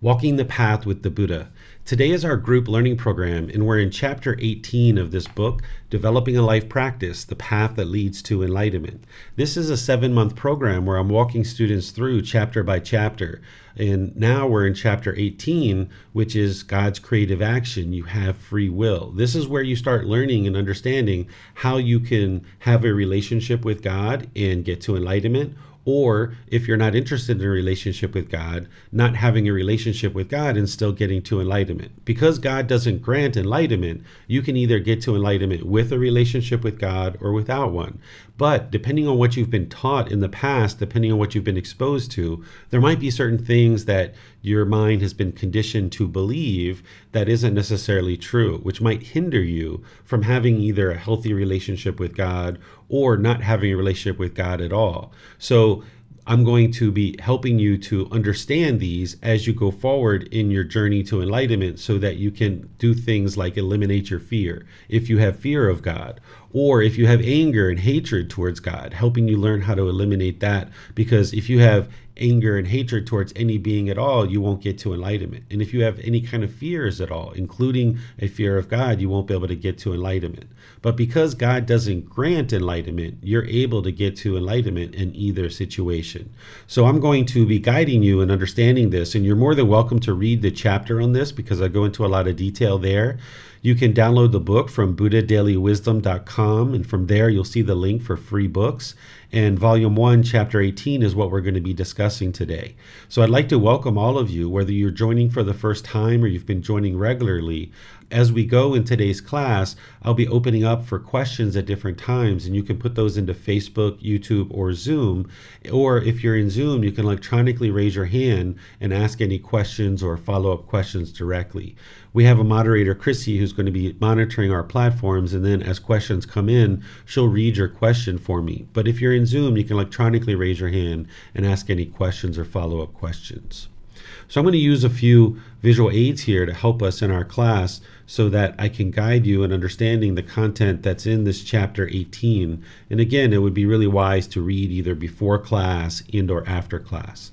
Walking the Path with the Buddha. Today is our group learning program, and we're in chapter 18 of this book, Developing a Life Practice The Path That Leads to Enlightenment. This is a seven month program where I'm walking students through chapter by chapter. And now we're in chapter 18, which is God's creative action. You have free will. This is where you start learning and understanding how you can have a relationship with God and get to enlightenment or if you're not interested in a relationship with God, not having a relationship with God and still getting to enlightenment. Because God doesn't grant enlightenment, you can either get to enlightenment with a relationship with God or without one. But depending on what you've been taught in the past, depending on what you've been exposed to, there might be certain things that your mind has been conditioned to believe that isn't necessarily true, which might hinder you from having either a healthy relationship with God or not having a relationship with God at all. So, I'm going to be helping you to understand these as you go forward in your journey to enlightenment so that you can do things like eliminate your fear if you have fear of God, or if you have anger and hatred towards God, helping you learn how to eliminate that. Because if you have anger and hatred towards any being at all, you won't get to enlightenment. And if you have any kind of fears at all, including a fear of God, you won't be able to get to enlightenment. But because God doesn't grant enlightenment, you're able to get to enlightenment in either situation. So I'm going to be guiding you in understanding this, and you're more than welcome to read the chapter on this because I go into a lot of detail there. You can download the book from buddhadailywisdom.com, and from there you'll see the link for free books. And volume one, chapter 18 is what we're going to be discussing today. So I'd like to welcome all of you, whether you're joining for the first time or you've been joining regularly. As we go in today's class, I'll be opening up for questions at different times, and you can put those into Facebook, YouTube, or Zoom. Or if you're in Zoom, you can electronically raise your hand and ask any questions or follow up questions directly. We have a moderator, Chrissy, who's going to be monitoring our platforms, and then as questions come in, she'll read your question for me. But if you're in Zoom, you can electronically raise your hand and ask any questions or follow up questions. So I'm going to use a few visual aids here to help us in our class so that I can guide you in understanding the content that's in this chapter 18. And again, it would be really wise to read either before class and or after class.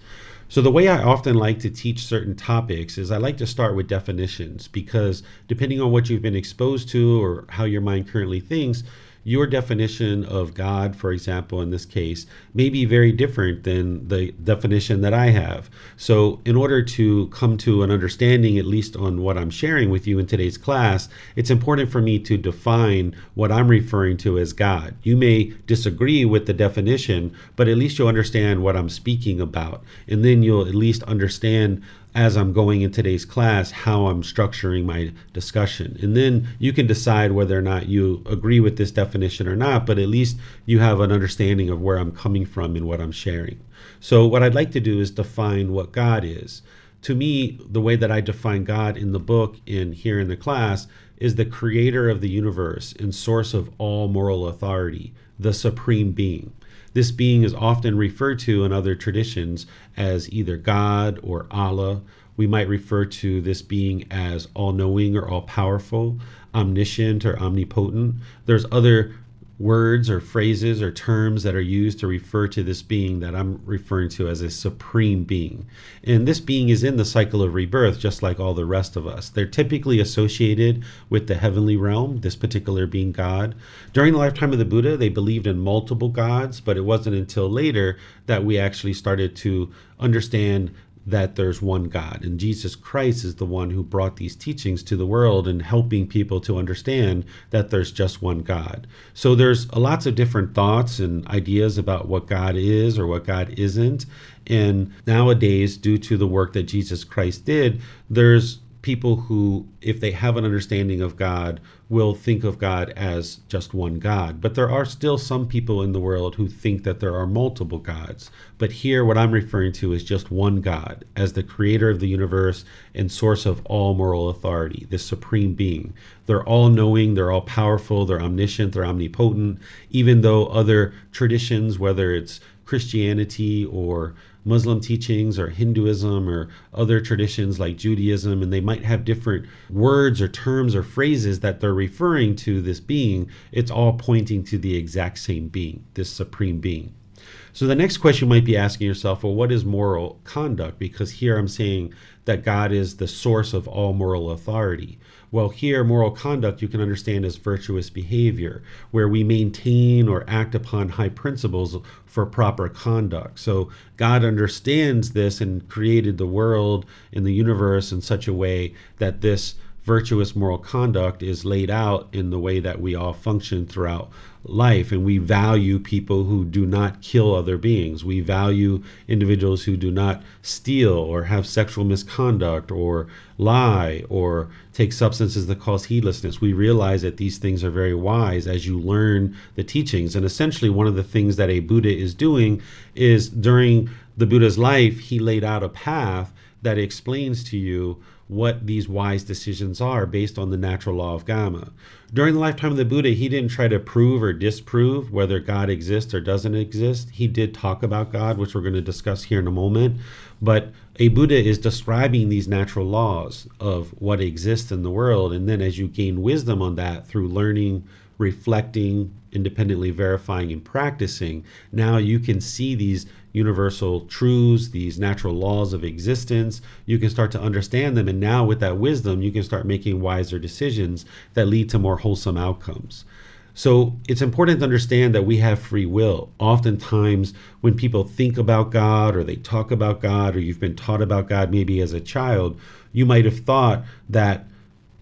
So the way I often like to teach certain topics is I like to start with definitions because depending on what you've been exposed to or how your mind currently thinks, your definition of God, for example, in this case, may be very different than the definition that I have. So, in order to come to an understanding, at least on what I'm sharing with you in today's class, it's important for me to define what I'm referring to as God. You may disagree with the definition, but at least you'll understand what I'm speaking about. And then you'll at least understand as I'm going in today's class how I'm structuring my discussion. And then you can decide whether or not you agree with this definition or not, but at least you have an understanding of where I'm coming from and what I'm sharing. So, what I'd like to do is define what God is. To me, the way that I define God in the book and here in the class is the creator of the universe and source of all moral authority, the supreme being. This being is often referred to in other traditions as either God or Allah. We might refer to this being as all knowing or all powerful, omniscient or omnipotent. There's other words or phrases or terms that are used to refer to this being that I'm referring to as a supreme being. And this being is in the cycle of rebirth, just like all the rest of us. They're typically associated with the heavenly realm, this particular being God. During the lifetime of the Buddha, they believed in multiple gods, but it wasn't until later that we actually started to understand that there's one God. And Jesus Christ is the one who brought these teachings to the world and helping people to understand that there's just one God. So there's lots of different thoughts and ideas about what God is or what God isn't. And nowadays, due to the work that Jesus Christ did, there's people who, if they have an understanding of God, will think of God as just one God. But there are still some people in the world who think that there are multiple gods. But here, what I'm referring to is just one God as the creator of the universe and source of all moral authority, the supreme being. They're all knowing, they're all powerful, they're omniscient, they're omnipotent, even though other traditions, whether it's Christianity or Muslim teachings or Hinduism or other traditions like Judaism, and they might have different words or terms or phrases that they're referring to this being. It's all pointing to the exact same being, this supreme being. So the next question you might be asking yourself, well, what is moral conduct? Because here I'm saying that God is the source of all moral authority. Well, here, moral conduct you can understand as virtuous behavior, where we maintain or act upon high principles for proper conduct. So, God understands this and created the world and the universe in such a way that this virtuous moral conduct is laid out in the way that we all function throughout life. And we value people who do not kill other beings. We value individuals who do not steal or have sexual misconduct or lie or take substances that cause heedlessness. We realize that these things are very wise as you learn the teachings. And essentially, one of the things that a Buddha is doing is during the Buddha's life, he laid out a path that explains to you what these wise decisions are based on the natural law of karma. During the lifetime of the Buddha, he didn't try to prove or disprove whether God exists or doesn't exist. He did talk about God, which we're going to discuss here in a moment. But a Buddha is describing these natural laws of what exists in the world. And then as you gain wisdom on that through learning, reflecting, independently verifying, and practicing, now you can see these universal truths, these natural laws of existence. You can start to understand them. And now, with that wisdom, you can start making wiser decisions that lead to more wholesome outcomes. So it's important to understand that we have free will. Oftentimes, when people think about God or they talk about God or you've been taught about God maybe as a child, you might have thought that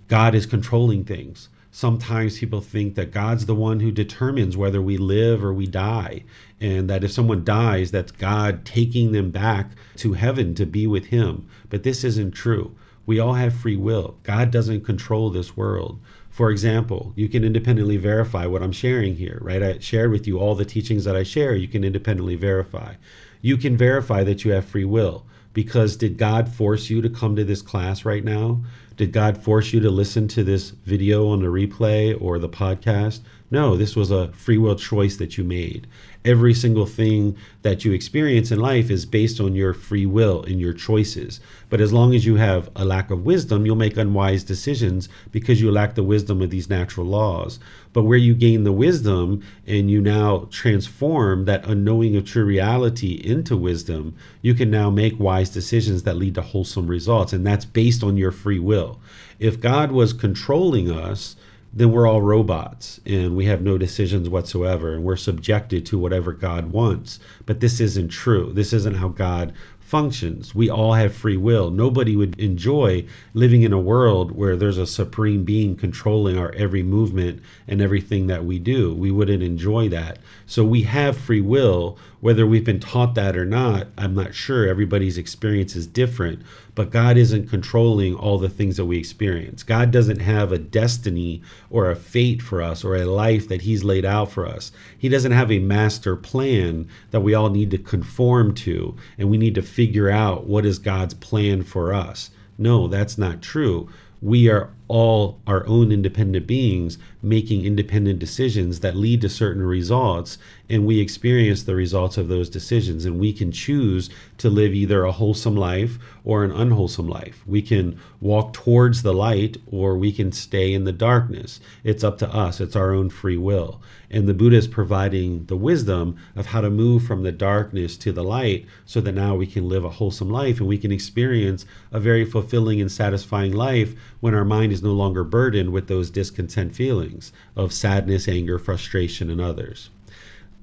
God is controlling things sometimes people think that God's the one who determines whether we live or we die. And that if someone dies, that's God taking them back to heaven to be with Him. But this isn't true. We all have free will. God doesn't control this world. For example, you can independently verify what I'm sharing here, right? I shared with you all the teachings that I share. You can independently verify. You can verify that you have free will because did God force you to come to this class right now? Did God force you to listen to this video on the replay or the podcast? No, this was a free will choice that you made. Every single thing that you experience in life is based on your free will and your choices. But as long as you have a lack of wisdom, you'll make unwise decisions because you lack the wisdom of these natural laws. But where you gain the wisdom and you now transform that unknowing of true reality into wisdom, you can now make wise decisions that lead to wholesome results. And that's based on your free will. If God was controlling us, then we're all robots and we have no decisions whatsoever and we're subjected to whatever God wants. But this isn't true. This isn't how God functions. We all have free will. Nobody would enjoy living in a world where there's a supreme being controlling our every movement and everything that we do. We wouldn't enjoy that. So we have free will, whether we've been taught that or not. I'm not sure. Everybody's experience is different, but God isn't controlling all the things that we experience. God doesn't have a destiny or a fate for us or a life that He's laid out for us. He doesn't have a master plan that we all need to conform to and we need to figure out what is God's plan for us. No, that's not true. We are all our own independent beings making independent decisions that lead to certain results and we experience the results of those decisions. And we can choose to live either a wholesome life or an unwholesome life. We can walk towards the light or we can stay in the darkness. It's up to us. It's our own free will. And the buddha is providing the wisdom of how to move from the darkness to the light so that now we can live a wholesome life and we can experience a very fulfilling and satisfying life when our mind is no longer burdened with those discontent feelings of sadness, anger, frustration, and others.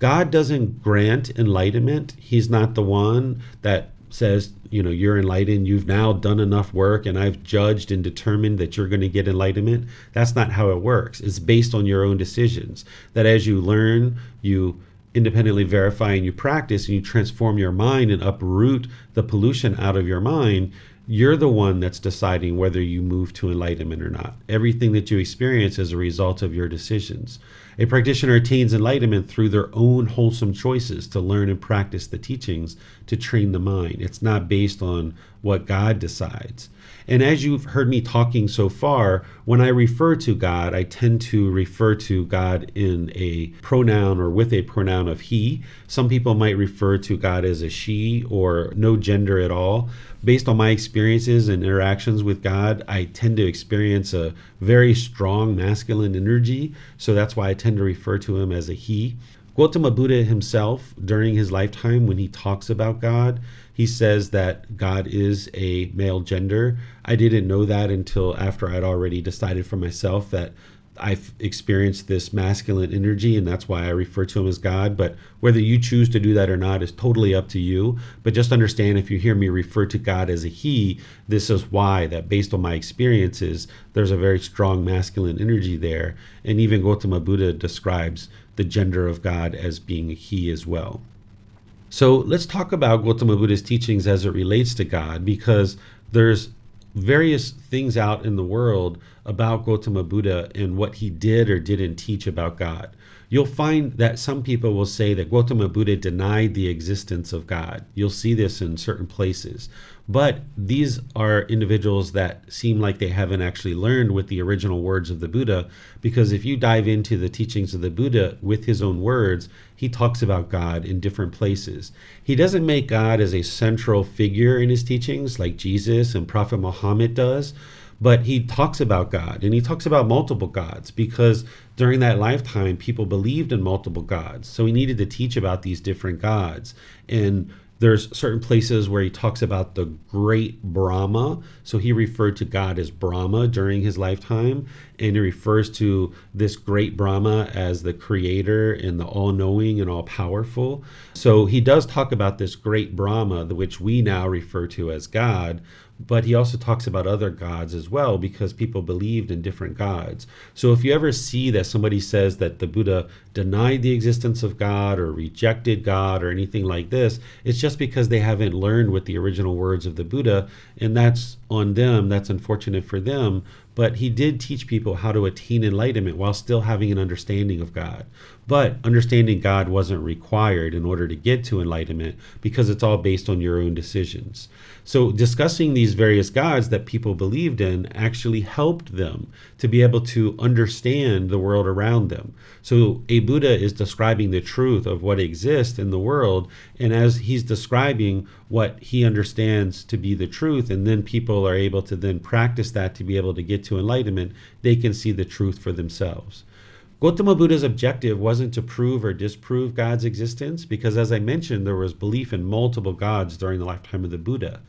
God doesn't grant enlightenment. He's not the one that says, you know, you're enlightened, you've now done enough work, and I've judged and determined that you're going to get enlightenment. That's not how it works. It's based on your own decisions. That as you learn, you independently verify and you practice and you transform your mind and uproot the pollution out of your mind, you're the one that's deciding whether you move to enlightenment or not. Everything that you experience is a result of your decisions. A practitioner attains enlightenment through their own wholesome choices to learn and practice the teachings to train the mind. It's not based on what God decides. And as you've heard me talking so far, when I refer to God, I tend to refer to God in a pronoun or with a pronoun of he. Some people might refer to God as a she or no gender at all. Based on my experiences and interactions with God, I tend to experience a very strong masculine energy. So that's why I tend to refer to him as a he. Gautama Buddha himself, during his lifetime, when he talks about God, he says that God is a male gender. I didn't know that until after I'd already decided for myself that I've experienced this masculine energy, and that's why I refer to him as God. But whether you choose to do that or not is totally up to you. But just understand if you hear me refer to God as a He, this is why, that based on my experiences, there's a very strong masculine energy there. And even Gautama Buddha describes the gender of God as being a He as well. So let's talk about Gautama Buddha's teachings as it relates to God, because there's various things out in the world about Gautama Buddha and what he did or didn't teach about God. You'll find that some people will say that Gautama Buddha denied the existence of God. You'll see this in certain places. But these are individuals that seem like they haven't actually learned with the original words of the Buddha, because if you dive into the teachings of the Buddha with his own words, he talks about God in different places. He doesn't make God as a central figure in his teachings like Jesus and Prophet Muhammad does, but he talks about God and he talks about multiple gods because during that lifetime people believed in multiple gods. So he needed to teach about these different gods. And there's certain places where he talks about the great Brahma. So he referred to God as Brahma during his lifetime. And he refers to this great Brahma as the creator and the all knowing and all powerful. So he does talk about this great Brahma, which we now refer to as God but he also talks about other gods as well because people believed in different gods. So if you ever see that somebody says that the Buddha denied the existence of God or rejected God or anything like this, it's just because they haven't learned with the original words of the Buddha, and that's on them. That's unfortunate for them. But he did teach people how to attain enlightenment while still having an understanding of God. But understanding God wasn't required in order to get to enlightenment because it's all based on your own decisions. So, discussing these various gods that people believed in actually helped them to be able to understand the world around them. So, a Buddha is describing the truth of what exists in the world, and as he's describing what he understands to be the truth, and then people are able to then practice that to be able to get to enlightenment, they can see the truth for themselves. Gautama Buddha's objective wasn't to prove or disprove God's existence, because as I mentioned, there was belief in multiple gods during the lifetime of the Buddha.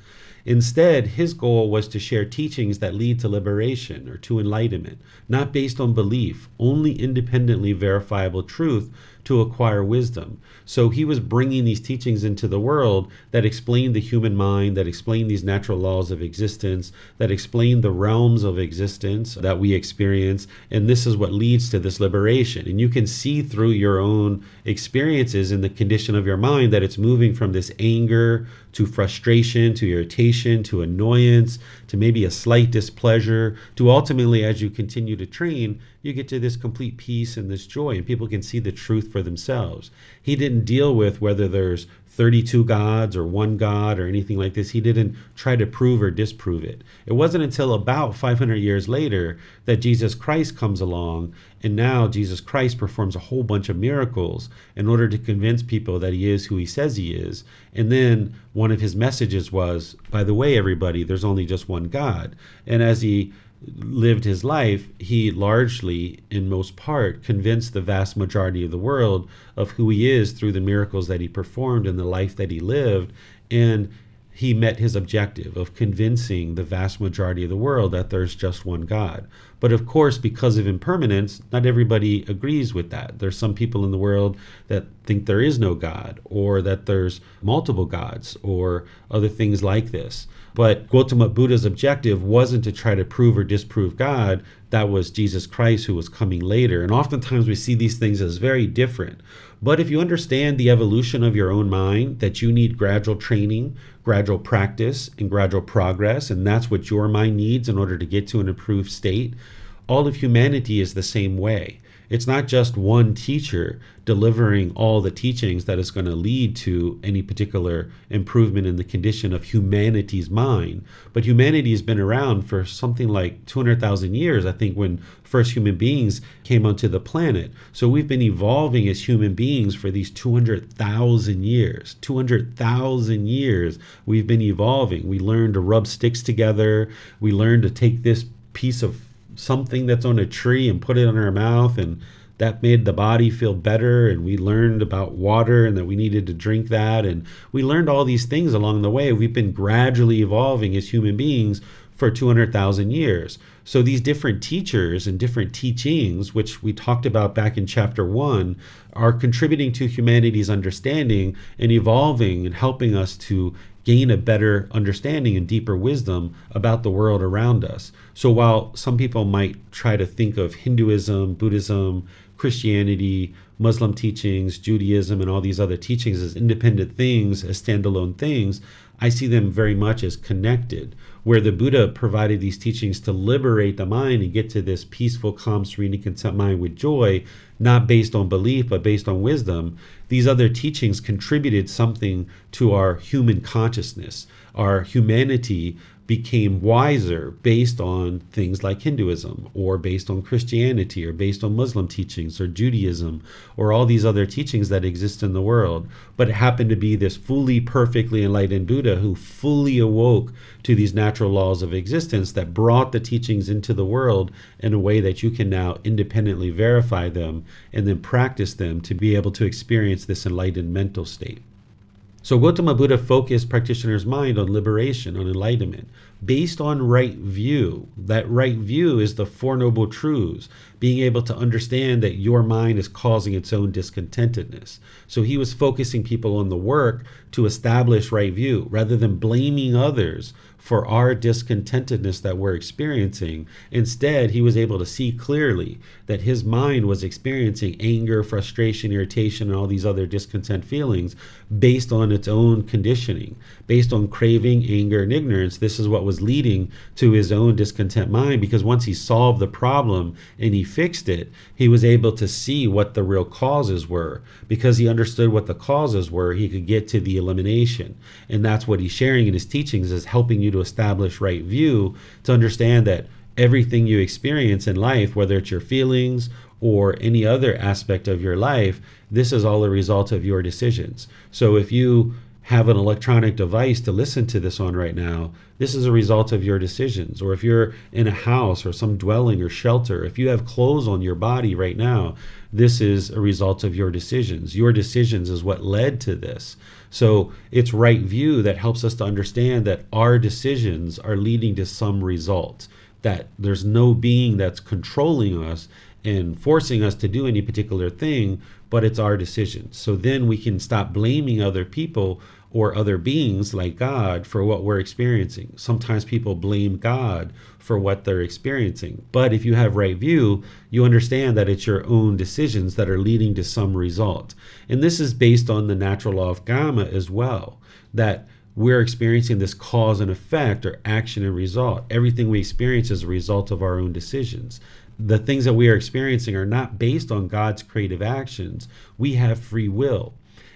Instead, his goal was to share teachings that lead to liberation or to enlightenment, not based on belief, only independently verifiable truth to acquire wisdom. So he was bringing these teachings into the world that explained the human mind, that explained these natural laws of existence, that explained the realms of existence that we experience. And this is what leads to this liberation. And you can see through your own experiences in the condition of your mind that it's moving from this anger to frustration, to irritation, to annoyance, to maybe a slight displeasure, to ultimately, as you continue to train, you get to this complete peace and this joy, and people can see the truth for themselves. He didn't deal with whether there's 32 gods or one God or anything like this. He didn't try to prove or disprove it. It wasn't until about 500 years later that Jesus Christ comes along, and now Jesus Christ performs a whole bunch of miracles in order to convince people that he is who he says he is. And then one of his messages was, by the way, everybody, there's only just one God. And as he lived his life, he largely, in most part, convinced the vast majority of the world of who he is through the miracles that he performed and the life that he lived. And he met his objective of convincing the vast majority of the world that there's just one God. But of course, because of impermanence, not everybody agrees with that. There's some people in the world that think there is no God, or that there's multiple gods, or other things like this. But Gautama Buddha's objective wasn't to try to prove or disprove God. That was Jesus Christ who was coming later. And oftentimes we see these things as very different. But if you understand the evolution of your own mind, that you need gradual training, gradual practice, and gradual progress, and that's what your mind needs in order to get to an improved state, all of humanity is the same way. It's not just one teacher delivering all the teachings that is going to lead to any particular improvement in the condition of humanity's mind. But humanity has been around for something like 200,000 years, I think, when first human beings came onto the planet. So we've been evolving as human beings for these 200,000 years. 200,000 years we've been evolving. We learned to rub sticks together, we learned to take this piece of something that's on a tree and put it in our mouth and that made the body feel better and we learned about water and that we needed to drink that and we learned all these things along the way we've been gradually evolving as human beings for 200,000 years. So these different teachers and different teachings, which we talked about back in chapter one, are contributing to humanity's understanding and evolving and helping us to gain a better understanding and deeper wisdom about the world around us. So while some people might try to think of Hinduism, Buddhism, Christianity, Muslim teachings, Judaism, and all these other teachings as independent things, as standalone things, I see them very much as connected, where the Buddha provided these teachings to liberate the mind and get to this peaceful, calm, serene, and content mind with joy, not based on belief, but based on wisdom. These other teachings contributed something to our human consciousness, our humanity became wiser based on things like Hinduism or based on Christianity or based on Muslim teachings or Judaism or all these other teachings that exist in the world. But it happened to be this fully perfectly enlightened Buddha who fully awoke to these natural laws of existence that brought the teachings into the world in a way that you can now independently verify them and then practice them to be able to experience this enlightened mental state. So Gautama Buddha focused practitioners' mind on liberation, on enlightenment, based on right view. That right view is the Four Noble Truths, being able to understand that your mind is causing its own discontentedness. So he was focusing people on the work to establish right view rather than blaming others for our discontentedness that we're experiencing. Instead, he was able to see clearly that his mind was experiencing anger, frustration, irritation, and all these other discontent feelings based on its own conditioning, based on craving, anger, and ignorance. This is what was leading to his own discontent mind because once he solved the problem and he fixed it, he was able to see what the real causes were. Because he understood what the causes were, he could get to the elimination. And that's what he's sharing in his teachings is helping you to establish right view to understand that everything you experience in life, whether it's your feelings or any other aspect of your life, this is all a result of your decisions. So if you have an electronic device to listen to this on right now, this is a result of your decisions. Or if you're in a house or some dwelling or shelter, if you have clothes on your body right now, this is a result of your decisions. Your decisions is what led to this. So it's right view that helps us to understand that our decisions are leading to some result, that there's no being that's controlling us and forcing us to do any particular thing, but it's our decisions. So then we can stop blaming other people or other beings like God for what we're experiencing. Sometimes people blame God for what they're experiencing. But if you have right view, you understand that it's your own decisions that are leading to some result. And this is based on the natural law of karma as well, that we're experiencing this cause and effect or action and result. Everything we experience is a result of our own decisions. The things that we are experiencing are not based on God's creative actions. We have free will.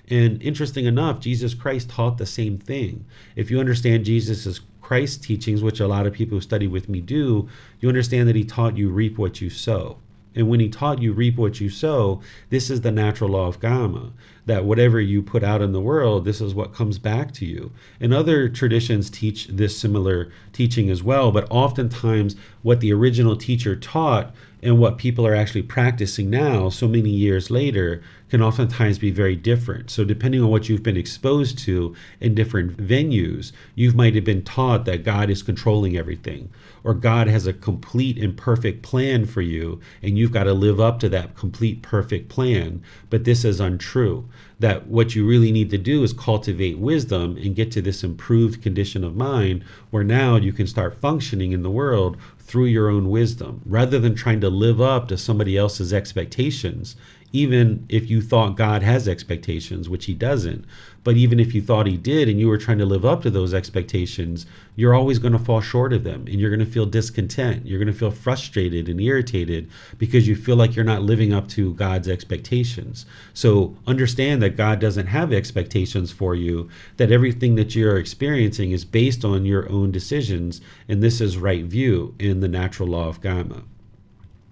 And interesting enough, Jesus Christ taught the same thing. If you understand Jesus' Christ teachings, which a lot of people who study with me do, you understand that he taught you reap what you sow. And when he taught you reap what you sow, this is the natural law of karma that whatever you put out in the world, this is what comes back to you. And other traditions teach this similar teaching as well, but oftentimes what the original teacher taught and what people are actually practicing now, so many years later, can oftentimes be very different. So, depending on what you've been exposed to in different venues, you might have been taught that God is controlling everything, or God has a complete and perfect plan for you, and you've got to live up to that complete, perfect plan. But this is untrue. That what you really need to do is cultivate wisdom and get to this improved condition of mind where now you can start functioning in the world through your own wisdom rather than trying to live up to somebody else's expectations even if you thought God has expectations, which he doesn't. But even if you thought he did and you were trying to live up to those expectations, you're always going to fall short of them and you're going to feel discontent. You're going to feel frustrated and irritated because you feel like you're not living up to God's expectations. So understand that God doesn't have expectations for you, that everything that you're experiencing is based on your own decisions, and this is right view in the natural law of karma.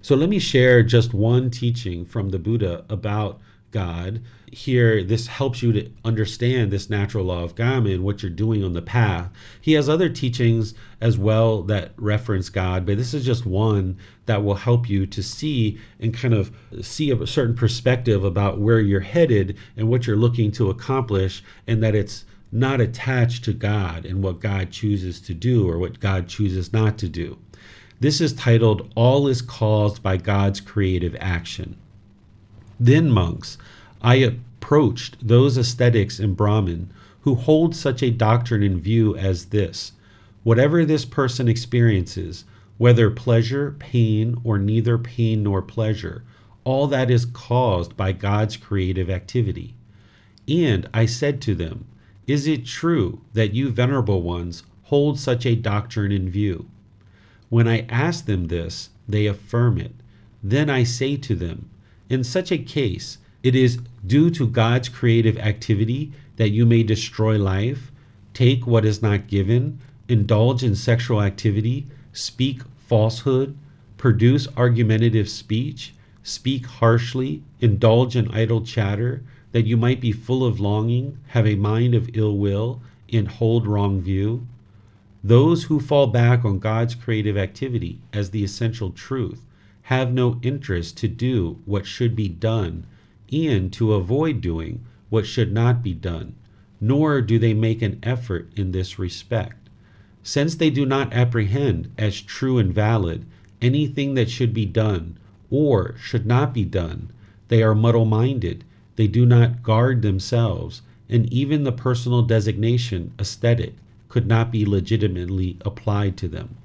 So let me share just one teaching from the Buddha about God. Here, this helps you to understand this natural law of karma and what you're doing on the path. He has other teachings as well that reference God, but this is just one that will help you to see and kind of see a certain perspective about where you're headed and what you're looking to accomplish, and that it's not attached to God and what God chooses to do or what God chooses not to do. This is titled All is Caused by God's Creative Action. Then, monks, I approached those ascetics and Brahmin who hold such a doctrine in view as this whatever this person experiences, whether pleasure, pain, or neither pain nor pleasure, all that is caused by God's creative activity. And I said to them, Is it true that you venerable ones hold such a doctrine in view? When I ask them this, they affirm it. Then I say to them, In such a case, it is due to God's creative activity that you may destroy life, take what is not given, indulge in sexual activity, speak falsehood, produce argumentative speech, speak harshly, indulge in idle chatter, that you might be full of longing, have a mind of ill will, and hold wrong view. Those who fall back on God's creative activity as the essential truth have no interest to do what should be done and to avoid doing what should not be done, nor do they make an effort in this respect. Since they do not apprehend as true and valid anything that should be done or should not be done, they are muddle minded, they do not guard themselves, and even the personal designation ascetic could not be legitimately applied to them.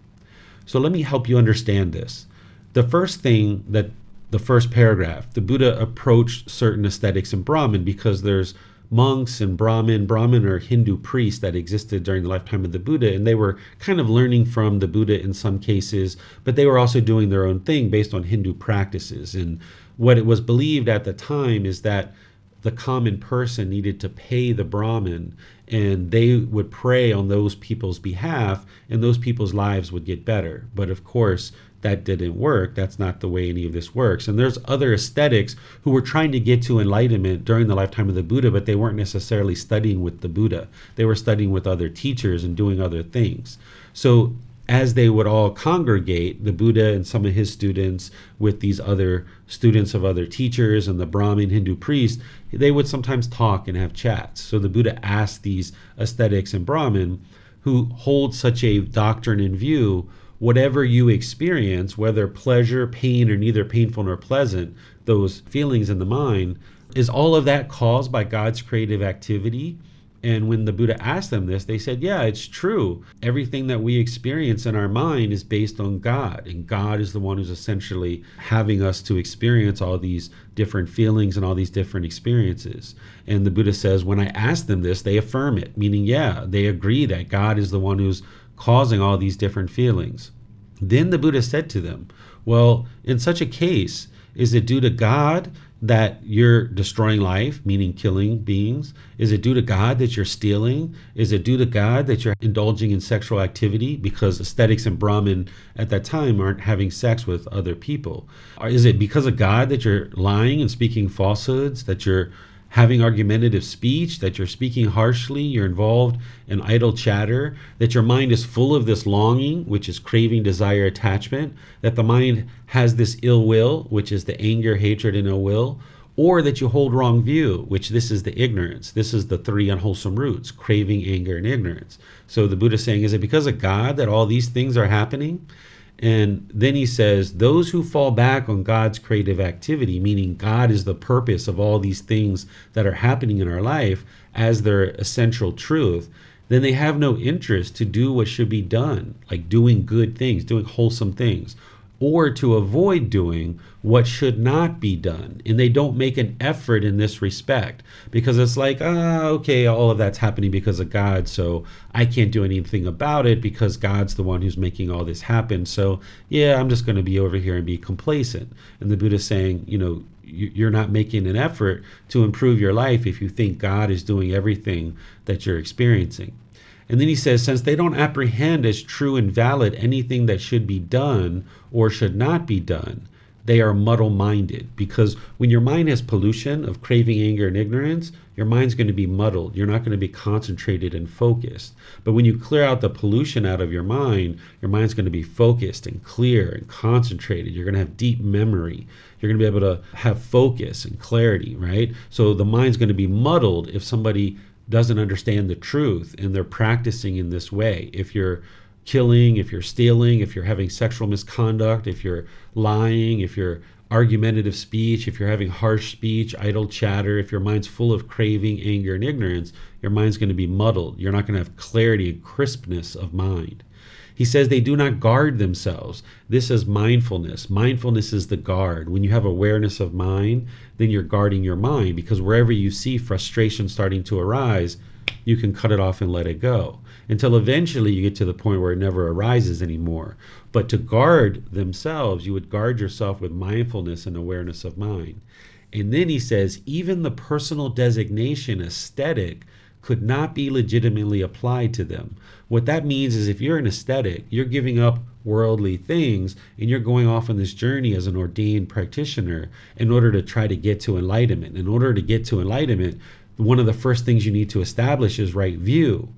So let me help you understand this. The first thing that the first paragraph, the Buddha approached certain ascetics in Brahmin because there's monks and Brahmin. Brahmin are Hindu priests that existed during the lifetime of the Buddha, and they were kind of learning from the Buddha in some cases, but they were also doing their own thing based on Hindu practices. And what it was believed at the time is that the common person needed to pay the Brahmin and they would pray on those people's behalf and those people's lives would get better. But of course, that didn't work. That's not the way any of this works. And there's other ascetics who were trying to get to enlightenment during the lifetime of the Buddha, but they weren't necessarily studying with the Buddha. They were studying with other teachers and doing other things. So as they would all congregate, the Buddha and some of his students with these other students of other teachers and the Brahmin Hindu priest, they would sometimes talk and have chats. So the Buddha asked these ascetics and Brahmin who hold such a doctrine in view, whatever you experience, whether pleasure, pain, or neither painful nor pleasant, those feelings in the mind, is all of that caused by God's creative activity? And when the Buddha asked them this, they said, Yeah, it's true. Everything that we experience in our mind is based on God. And God is the one who's essentially having us to experience all these different feelings and all these different experiences. And the Buddha says, When I ask them this, they affirm it, meaning, yeah, they agree that God is the one who's causing all these different feelings. Then the Buddha said to them, Well, in such a case, is it due to God that you're destroying life, meaning killing beings? Is it due to God that you're stealing? Is it due to God that you're indulging in sexual activity because ascetics and Brahmin at that time aren't having sex with other people? Or is it because of God that you're lying and speaking falsehoods, that you're having argumentative speech, that you're speaking harshly, you're involved in idle chatter, that your mind is full of this longing, which is craving, desire, attachment, that the mind has this ill will, which is the anger, hatred, and ill will, or that you hold wrong view, which this is the ignorance. This is the three unwholesome roots craving, anger, and ignorance. So the Buddha saying, is it because of God that all these things are happening? And then he says, those who fall back on God's creative activity, meaning God is the purpose of all these things that are happening in our life as their essential truth, then they have no interest to do what should be done, like doing good things, doing wholesome things, or to avoid doing what should not be done. And they don't make an effort in this respect because it's like, ah, okay, all of that's happening because of God. So I can't do anything about it because God's the one who's making all this happen. So yeah, I'm just going to be over here and be complacent. And the Buddha's saying, you know, you're not making an effort to improve your life if you think God is doing everything that you're experiencing. And then he says, since they don't apprehend as true and valid anything that should be done or should not be done, they are muddle minded. Because when your mind has pollution of craving, anger, and ignorance, your mind's going to be muddled. You're not going to be concentrated and focused. But when you clear out the pollution out of your mind, your mind's going to be focused and clear and concentrated. You're going to have deep memory. You're going to be able to have focus and clarity, right? So the mind's going to be muddled if somebody doesn't understand the truth and they're practicing in this way. If you're killing, if you're stealing, if you're having sexual misconduct, if you're lying, if you're argumentative speech, if you're having harsh speech, idle chatter, if your mind's full of craving, anger, and ignorance, your mind's going to be muddled. You're not going to have clarity and crispness of mind. He says they do not guard themselves. This is mindfulness. Mindfulness is the guard. When you have awareness of mind, then you're guarding your mind because wherever you see frustration starting to arise, you can cut it off and let it go until eventually you get to the point where it never arises anymore. But to guard themselves, you would guard yourself with mindfulness and awareness of mind. And then he says, even the personal designation ascetic could not be legitimately applied to them. What that means is if you're an aesthetic, you're giving up worldly things and you're going off on this journey as an ordained practitioner in order to try to get to enlightenment. In order to get to enlightenment, one of the first things you need to establish is right view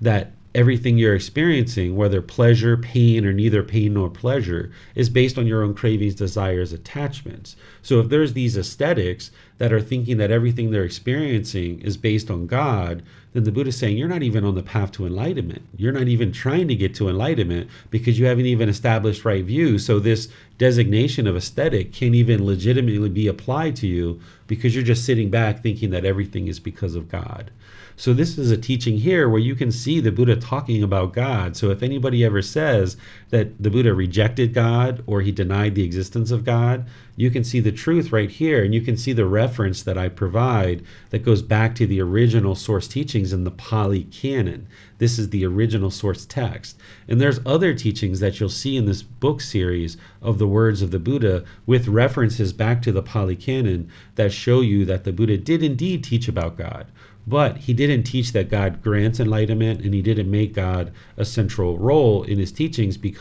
that everything you're experiencing, whether pleasure, pain, or neither pain nor pleasure, is based on your own cravings, desires, attachments. So if there's these ascetics that are thinking that everything they're experiencing is based on God, then the Buddha is saying you're not even on the path to enlightenment. You're not even trying to get to enlightenment because you haven't even established right view. So this designation of aesthetic can't even legitimately be applied to you because you're just sitting back thinking that everything is because of God. So this is a teaching here where you can see the Buddha talking about God. So if anybody ever says that the Buddha rejected God or he denied the existence of God, you can see the truth right here and you can see the reference that I provide that goes back to the original source teachings in the Pali Canon. This is the original source text. And there's other teachings that you'll see in this book series of the words of the Buddha with references back to the Pali Canon that show you that the Buddha did indeed teach about God. But he didn't teach that God grants enlightenment and he didn't make God a central role in his teachings because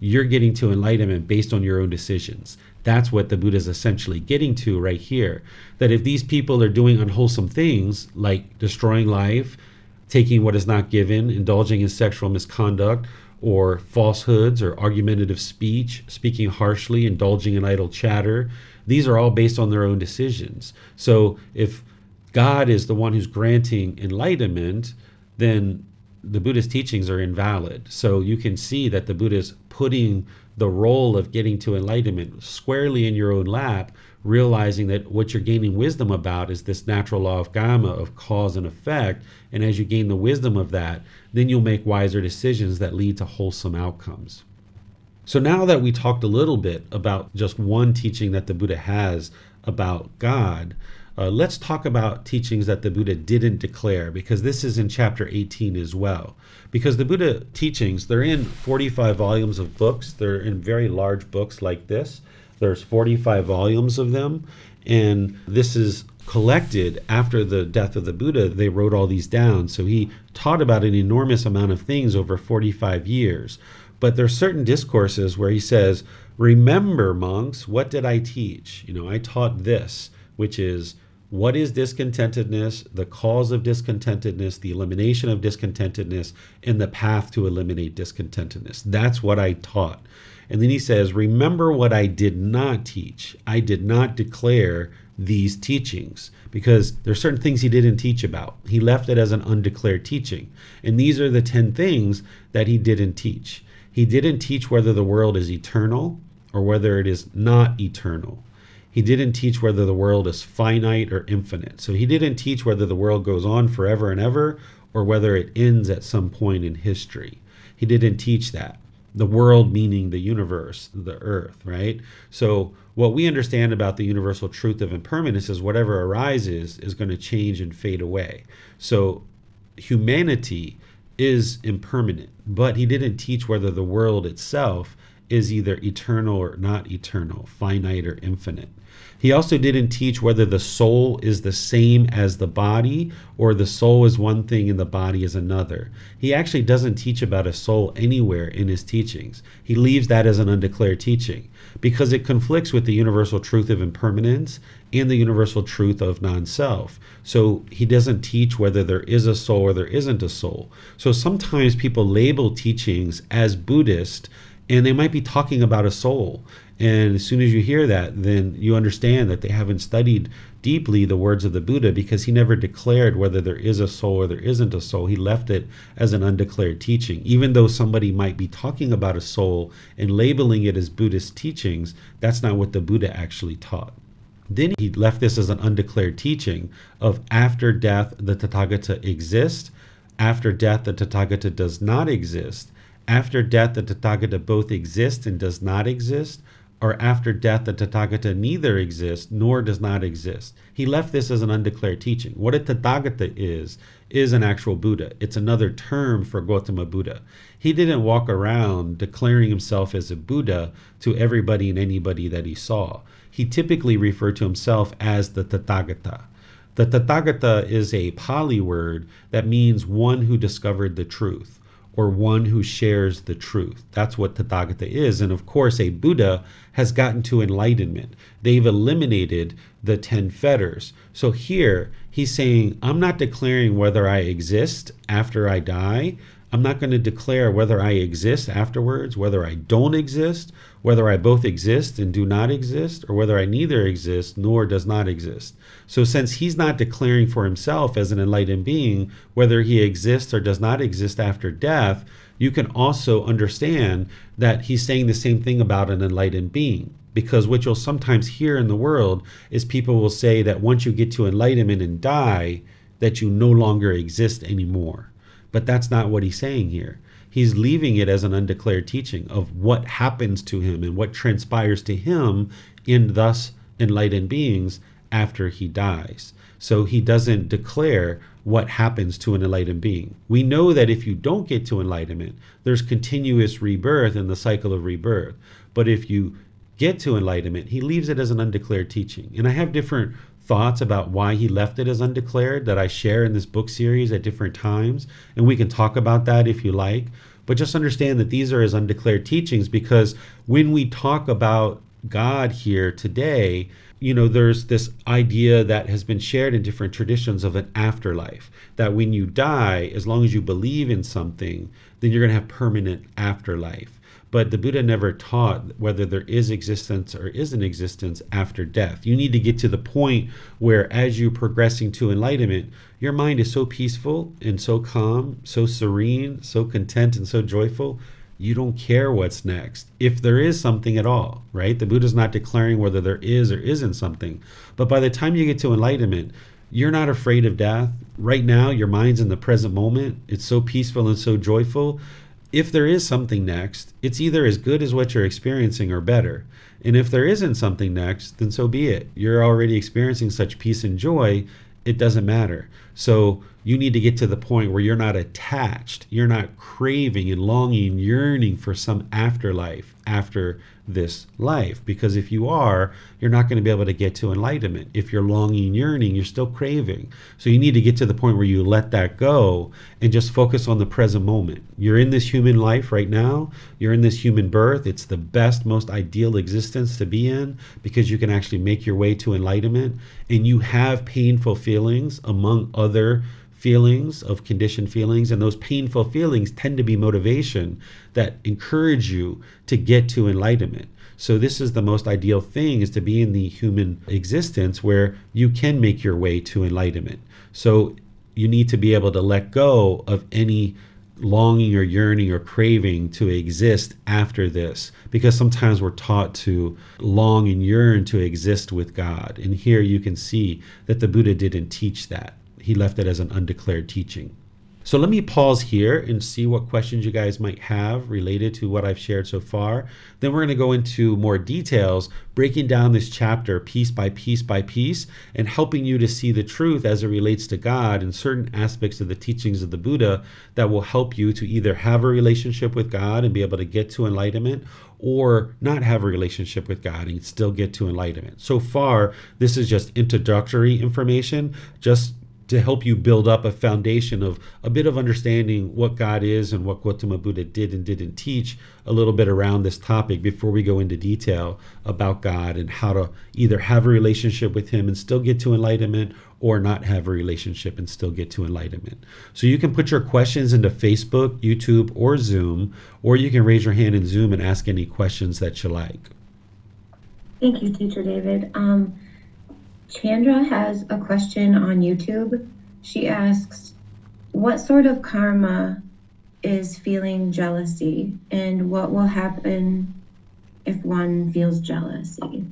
you're getting to enlightenment based on your own decisions. That's what the Buddha is essentially getting to right here. That if these people are doing unwholesome things like destroying life, taking what is not given, indulging in sexual misconduct, or falsehoods or argumentative speech, speaking harshly, indulging in idle chatter, these are all based on their own decisions. So if God is the one who's granting enlightenment, then the Buddhist teachings are invalid. So you can see that the Buddha is putting the role of getting to enlightenment squarely in your own lap, realizing that what you're gaining wisdom about is this natural law of karma of cause and effect. And as you gain the wisdom of that, then you'll make wiser decisions that lead to wholesome outcomes. So now that we talked a little bit about just one teaching that the Buddha has about God, uh, let's talk about teachings that the Buddha didn't declare, because this is in chapter 18 as well. Because the Buddha teachings, they're in 45 volumes of books, they're in very large books like this. There's 45 volumes of them, And this is collected after the death of the Buddha. They wrote all these down. So he taught about an enormous amount of things over 45 years. But there's certain discourses where he says, Remember, monks, what did I teach? You know, I taught this, which is what is discontentedness, the cause of discontentedness, the elimination of discontentedness, and the path to eliminate discontentedness. That's what I taught. And then he says, Remember what I did not teach. I did not declare these teachings because there are certain things he didn't teach about. He left it as an undeclared teaching. And these are the 10 things that he didn't teach. He didn't teach whether the world is eternal or whether it is not eternal he didn't teach whether the world is finite or infinite. So he didn't teach whether the world goes on forever and ever or whether it ends at some point in history. He didn't teach that. The world meaning the universe, the earth, right? So what we understand about the universal truth of impermanence is whatever arises is going to change and fade away. So humanity is impermanent, but he didn't teach whether the world itself is either eternal or not eternal, finite or infinite. He also didn't teach whether the soul is the same as the body or the soul is one thing and the body is another. He actually doesn't teach about a soul anywhere in his teachings. He leaves that as an undeclared teaching because it conflicts with the universal truth of impermanence and the universal truth of non self. So he doesn't teach whether there is a soul or there isn't a soul. So sometimes people label teachings as Buddhist and they might be talking about a soul. And as soon as you hear that, then you understand that they haven't studied deeply the words of the Buddha because he never declared whether there is a soul or there isn't a soul. He left it as an undeclared teaching. Even though somebody might be talking about a soul and labeling it as Buddhist teachings, that's not what the Buddha actually taught. Then he left this as an undeclared teaching of after death, the Tathagata exists. After death, the Tathagata does not exist after death the Tathagata both exists and does not exist, or after death the Tathagata neither exists nor does not exist. He left this as an undeclared teaching. What a Tathagata is, is an actual Buddha. It's another term for Gautama Buddha. He didn't walk around declaring himself as a Buddha to everybody and anybody that he saw. He typically referred to himself as the Tathagata. The Tathagata is a Pali word that means one who discovered the truth or one who shares the truth. That's what Tathagata is. And of course, a Buddha has gotten to enlightenment. They've eliminated the 10 fetters. So here, he's saying, I'm not declaring whether I exist after I die. I'm not going to declare whether I exist afterwards, whether I don't exist, whether I both exist and do not exist, or whether I neither exist nor does not exist. So, since he's not declaring for himself as an enlightened being whether he exists or does not exist after death, you can also understand that he's saying the same thing about an enlightened being. Because what you'll sometimes hear in the world is people will say that once you get to enlightenment and die, that you no longer exist anymore. But that's not what he's saying here. He's leaving it as an undeclared teaching of what happens to him and what transpires to him in thus enlightened beings after he dies. So he doesn't declare what happens to an enlightened being. We know that if you don't get to enlightenment, there's continuous rebirth in the cycle of rebirth. But if you get to enlightenment, he leaves it as an undeclared teaching. And I have different thoughts about why he left it as undeclared that I share in this book series at different times. And we can talk about that if you like. But just understand that these are his undeclared teachings because when we talk about God here today, you know, there's this idea that has been shared in different traditions of an afterlife. That when you die, as long as you believe in something, then you're going to have permanent afterlife. But the Buddha never taught whether there is existence or isn't existence after death. You need to get to the point where, as you're progressing to enlightenment, your mind is so peaceful and so calm, so serene, so content, and so joyful. You don't care what's next, if there is something at all, right? The Buddha's not declaring whether there is or isn't something. But by the time you get to enlightenment, you're not afraid of death. Right now, your mind's in the present moment. It's so peaceful and so joyful if there is something next, it's either as good as what you're experiencing or better. And if there isn't something next, then so be it. You're already experiencing such peace and joy, it doesn't matter. So you need to get to the point where you're not attached, you're not craving and longing, yearning for some afterlife after this life. Because if you are, you're not going to be able to get to enlightenment. If you're longing, yearning, you're still craving. So you need to get to the point where you let that go and just focus on the present moment. You're in this human life right now, you're in this human birth. It's the best, most ideal existence to be in because you can actually make your way to enlightenment and you have painful feelings among other feelings of conditioned feelings and those painful feelings tend to be motivation that encourage you to get to enlightenment. So this is the most ideal thing is to be in the human existence where you can make your way to enlightenment. So you need to be able to let go of any longing or yearning or craving to exist after this because sometimes we're taught to long and yearn to exist with God. And here you can see that the Buddha didn't teach that he left it as an undeclared teaching. So let me pause here and see what questions you guys might have related to what I've shared so far. Then we're going to go into more details, breaking down this chapter piece by piece by piece and helping you to see the truth as it relates to God and certain aspects of the teachings of the Buddha that will help you to either have a relationship with God and be able to get to enlightenment or not have a relationship with God and still get to enlightenment. So far, this is just introductory information, just to help you build up a foundation of a bit of understanding what God is and what Gautama Buddha did and didn't teach a little bit around this topic before we go into detail about God and how to either have a relationship with Him and still get to enlightenment or not have a relationship and still get to enlightenment. So you can put your questions into Facebook, YouTube, or Zoom, or you can raise your hand in Zoom and ask any questions that you like. Thank you, Teacher David. Um, Chandra has a question on YouTube. She asks, What sort of karma is feeling jealousy, and what will happen if one feels jealousy?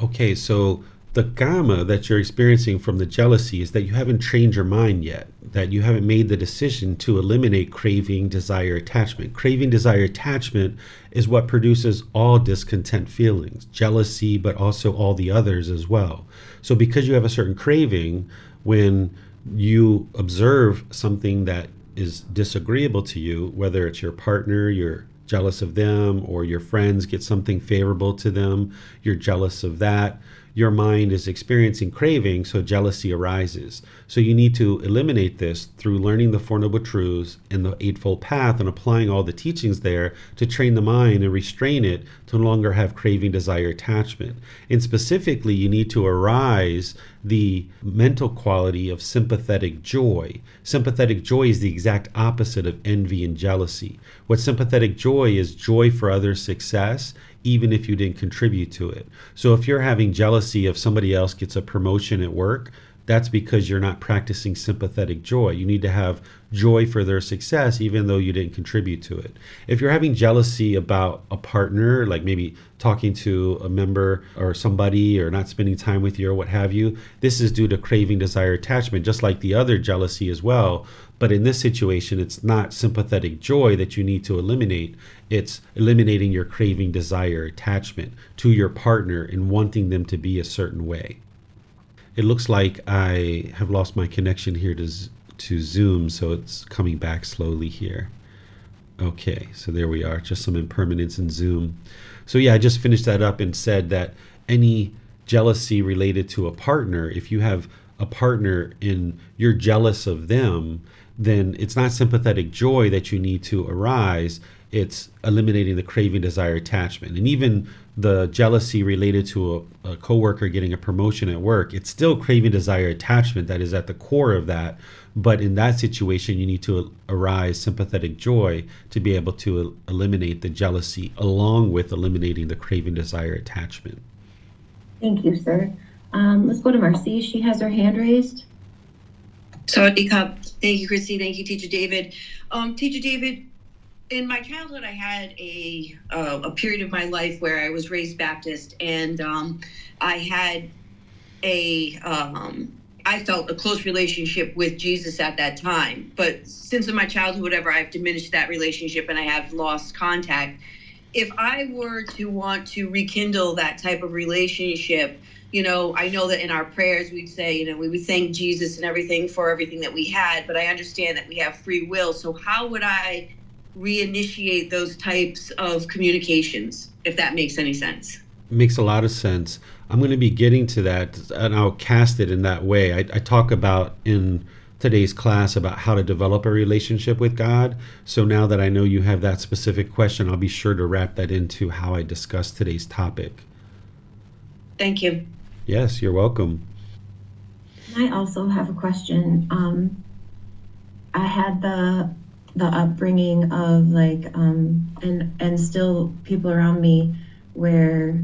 Okay, so the karma that you're experiencing from the jealousy is that you haven't trained your mind yet, that you haven't made the decision to eliminate craving, desire, attachment. Craving, desire, attachment is what produces all discontent feelings, jealousy, but also all the others as well. So, because you have a certain craving, when you observe something that is disagreeable to you, whether it's your partner, you're jealous of them, or your friends get something favorable to them, you're jealous of that your mind is experiencing craving, so jealousy arises. So you need to eliminate this through learning the Four Noble Truths and the Eightfold Path and applying all the teachings there to train the mind and restrain it to no longer have craving, desire, attachment. And specifically, you need to arise the mental quality of sympathetic joy. Sympathetic joy is the exact opposite of envy and jealousy. What sympathetic joy is joy for others' success even if you didn't contribute to it. So if you're having jealousy if somebody else gets a promotion at work, that's because you're not practicing sympathetic joy. You need to have joy for their success, even though you didn't contribute to it. If you're having jealousy about a partner, like maybe talking to a member or somebody or not spending time with you or what have you, this is due to craving, desire, attachment, just like the other jealousy as well. But in this situation, it's not sympathetic joy that you need to eliminate. It's eliminating your craving, desire, attachment to your partner and wanting them to be a certain way. It looks like I have lost my connection here to, to Zoom, so it's coming back slowly here. Okay, so there we are, just some impermanence in Zoom. So yeah, I just finished that up and said that any jealousy related to a partner, if you have a partner and you're jealous of them, then it's not sympathetic joy that you need to arise. It's eliminating the craving, desire, attachment. And even the jealousy related to a, a coworker getting a promotion at work, it's still craving, desire, attachment that is at the core of that. But in that situation, you need to arise sympathetic joy to be able to eliminate the jealousy along with eliminating the craving, desire, attachment. Thank you, sir. Um, let's go to Marcy. She has her hand raised. Sawadee Cup. Thank you, Christy. Thank you, Teacher David. Um, Teacher David, in my childhood, I had a uh, a period of my life where I was raised Baptist, and um, I had a um, I felt a close relationship with Jesus at that time. But since in my childhood, whatever, I've diminished that relationship and I have lost contact. if I were to want to rekindle that type of relationship, you know, I know that in our prayers we'd say, you know, we would thank Jesus and everything for everything that we had, but I understand that we have free will. So how would I reinitiate those types of communications, if that makes any sense? Makes a lot of sense. I'm going to be getting to that, and I'll cast it in that way. I, I talk about in today's class about how to develop a relationship with God. So now that I know you have that specific question, I'll be sure to wrap that into how I discuss today's topic. Thank you. Yes, you're welcome. I also have a question. Um, I had the the upbringing of like um, and and still people around me where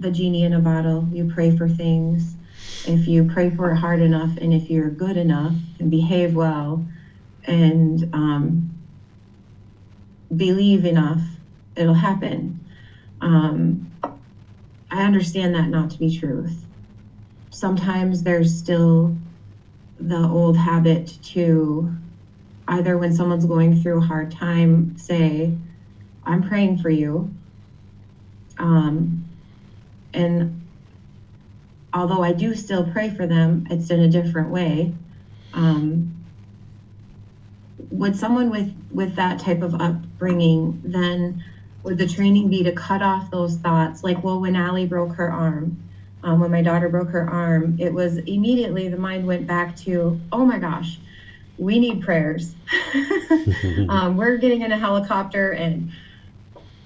the genie in a bottle. You pray for things. If you pray for it hard enough, and if you're good enough and behave well, and um, believe enough, it'll happen. Um, I understand that not to be truth. Sometimes there's still the old habit to either when someone's going through a hard time say, I'm praying for you. Um, and although I do still pray for them, it's in a different way. Um, would someone with with that type of upbringing then would the training be to cut off those thoughts like well when Allie broke her arm um, when my daughter broke her arm it was immediately the mind went back to oh my gosh we need prayers um, we're getting in a helicopter and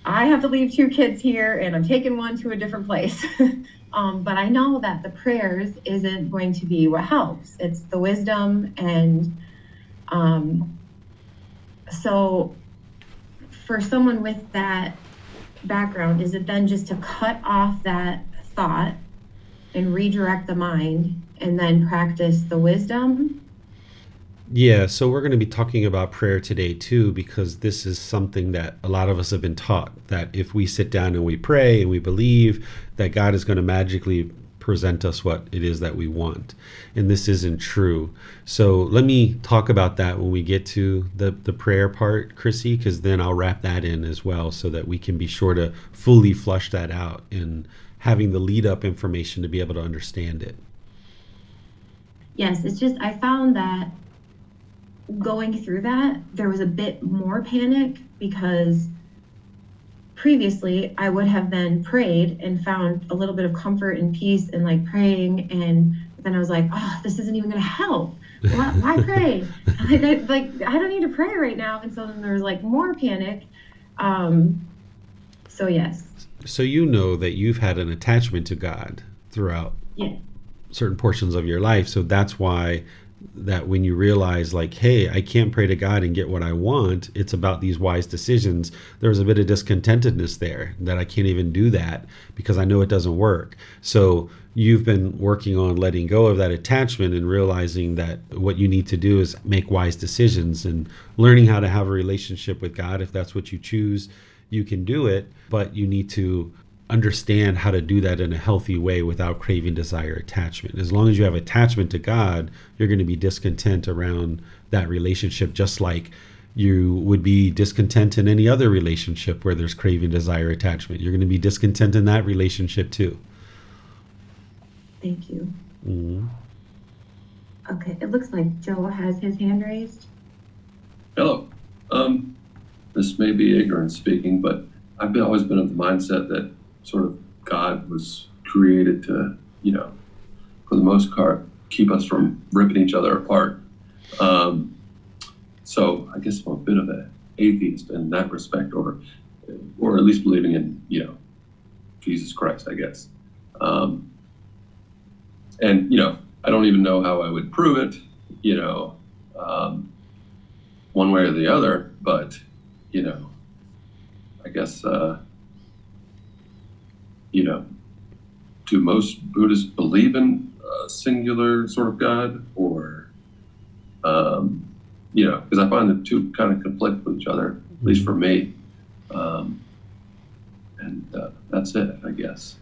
I have to leave two kids here and I'm taking one to a different place. um, but I know that the prayers isn't going to be what helps. It's the wisdom. And um, so for someone with that background, is it then just to cut off that thought and redirect the mind and then practice the wisdom? Yeah, so we're going to be talking about prayer today too, because this is something that a lot of us have been taught that if we sit down and we pray and we believe that God is going to magically present us what it is that we want. And this isn't true. So let me talk about that when we get to the, the prayer part, Chrissy, because then I'll wrap that in as well so that we can be sure to fully flush that out and having the lead up information to be able to understand it. Yes, it's just, I found that going through that, there was a bit more panic because previously I would have then prayed and found a little bit of comfort and peace and like praying. And then I was like, oh, this isn't even going to help. Why, why pray? like, I, like, I don't need to pray right now. And so then there was like more panic. Um, so, yes. So, you know that you've had an attachment to God throughout yeah. certain portions of your life. So, that's why that when you realize like hey i can't pray to god and get what i want it's about these wise decisions there's a bit of discontentedness there that i can't even do that because i know it doesn't work. So you've been working on letting go of that attachment and realizing that what you need to do is make wise decisions and learning how to have a relationship with god. If that's what you choose you can do it but you need to understand how to do that in a healthy way without craving desire attachment. As long as you have attachment to God, you're going to be discontent around that relationship, just like you would be discontent in any other relationship where there's craving desire attachment. You're going to be discontent in that relationship too. Thank you. Mm-hmm. Okay, it looks like Joe has his hand raised. Hello. Um, this may be ignorant speaking, but I've been, always been of the mindset that sort of God was created to, you know, for the most part, keep us from ripping each other apart. Um, so I guess I'm a bit of an atheist in that respect, or or at least believing in, you know, Jesus Christ, I guess. Um, and you know, I don't even know how I would prove it, you know, um, one way or the other. But you know, I guess. Uh, you know, do most Buddhists believe in a singular sort of God, or, um, you know, because I find the two kind of conflict with each other, at least for me. Um, and uh, that's it, I guess.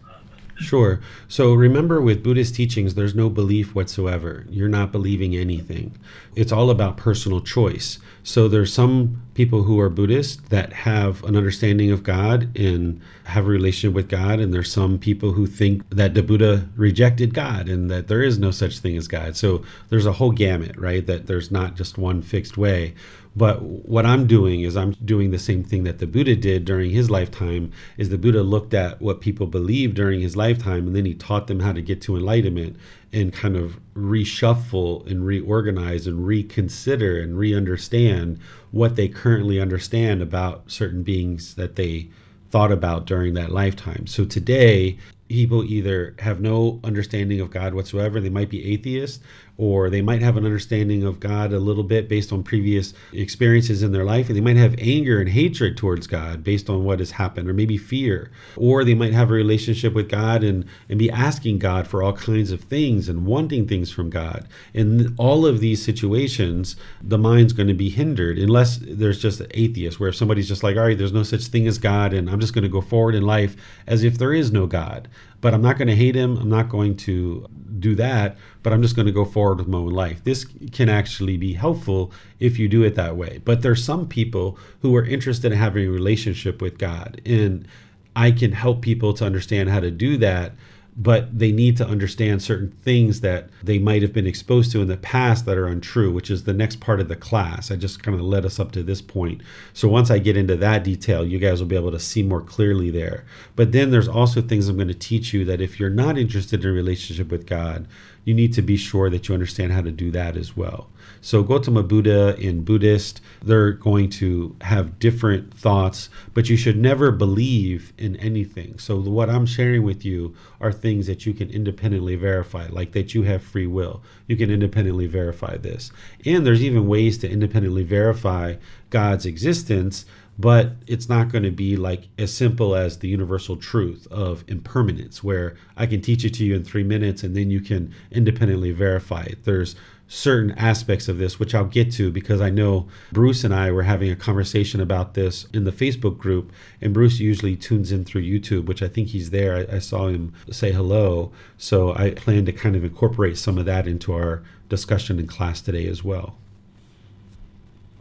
Sure. So remember, with Buddhist teachings, there's no belief whatsoever. You're not believing anything. It's all about personal choice. So there's some people who are Buddhist that have an understanding of God and have a relationship with God, and there's some people who think that the Buddha rejected God and that there is no such thing as God. So there's a whole gamut, right? That there's not just one fixed way. But what I'm doing is I'm doing the same thing that the Buddha did during his lifetime is the Buddha looked at what people believed during his lifetime and then he taught them how to get to enlightenment and kind of reshuffle and reorganize and reconsider and re-understand what they currently understand about certain beings that they thought about during that lifetime. So today people either have no understanding of God whatsoever, they might be atheists, or they might have an understanding of God a little bit based on previous experiences in their life, and they might have anger and hatred towards God based on what has happened, or maybe fear, or they might have a relationship with God and, and be asking God for all kinds of things and wanting things from God. In all of these situations, the mind's going to be hindered unless there's just an atheist, where if somebody's just like, all right, there's no such thing as God, and I'm just going to go forward in life as if there is no God but I'm not going to hate him. I'm not going to do that, but I'm just going to go forward with my own life. This can actually be helpful if you do it that way. But there's some people who are interested in having a relationship with God, and I can help people to understand how to do that but they need to understand certain things that they might have been exposed to in the past that are untrue, which is the next part of the class. I just kind of led us up to this point. So once I get into that detail, you guys will be able to see more clearly there. But then there's also things I'm going to teach you that if you're not interested in a relationship with God, you need to be sure that you understand how to do that as well. So Gautama Buddha in Buddhist, they're going to have different thoughts, but you should never believe in anything. So what I'm sharing with you are things that you can independently verify, like that you have free will. You can independently verify this. And there's even ways to independently verify God's existence but it's not going to be like as simple as the universal truth of impermanence where i can teach it to you in three minutes and then you can independently verify it there's certain aspects of this, which I'll get to because I know Bruce and I were having a conversation about this in the Facebook group, and Bruce usually tunes in through YouTube, which I think he's there. I, I saw him say hello, so I plan to kind of incorporate some of that into our discussion in class today as well.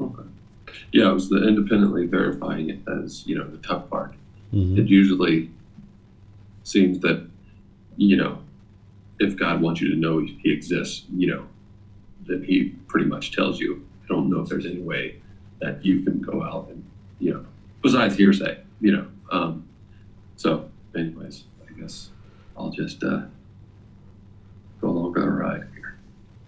Okay. Yeah, it was the independently verifying it as you know the tough part. Mm-hmm. It usually seems that you know if God wants you to know He exists, you know then he pretty much tells you, I don't know if there's any way that you can go out and, you know, besides hearsay, you know. Um, so, anyways, I guess I'll just uh, go along for the ride here.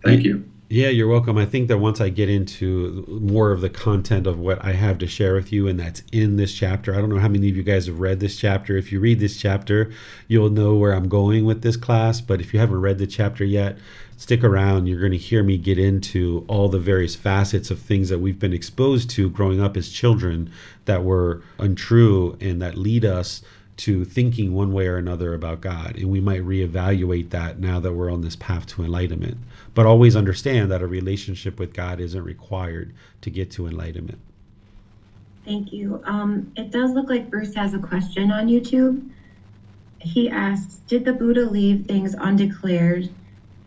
Thank you. Yeah, you're welcome. I think that once I get into more of the content of what I have to share with you, and that's in this chapter, I don't know how many of you guys have read this chapter. If you read this chapter, you'll know where I'm going with this class. But if you haven't read the chapter yet, stick around. You're going to hear me get into all the various facets of things that we've been exposed to growing up as children that were untrue and that lead us to thinking one way or another about God. And we might reevaluate that now that we're on this path to enlightenment. But always understand that a relationship with God isn't required to get to enlightenment. Thank you. Um, it does look like Bruce has a question on YouTube. He asks Did the Buddha leave things undeclared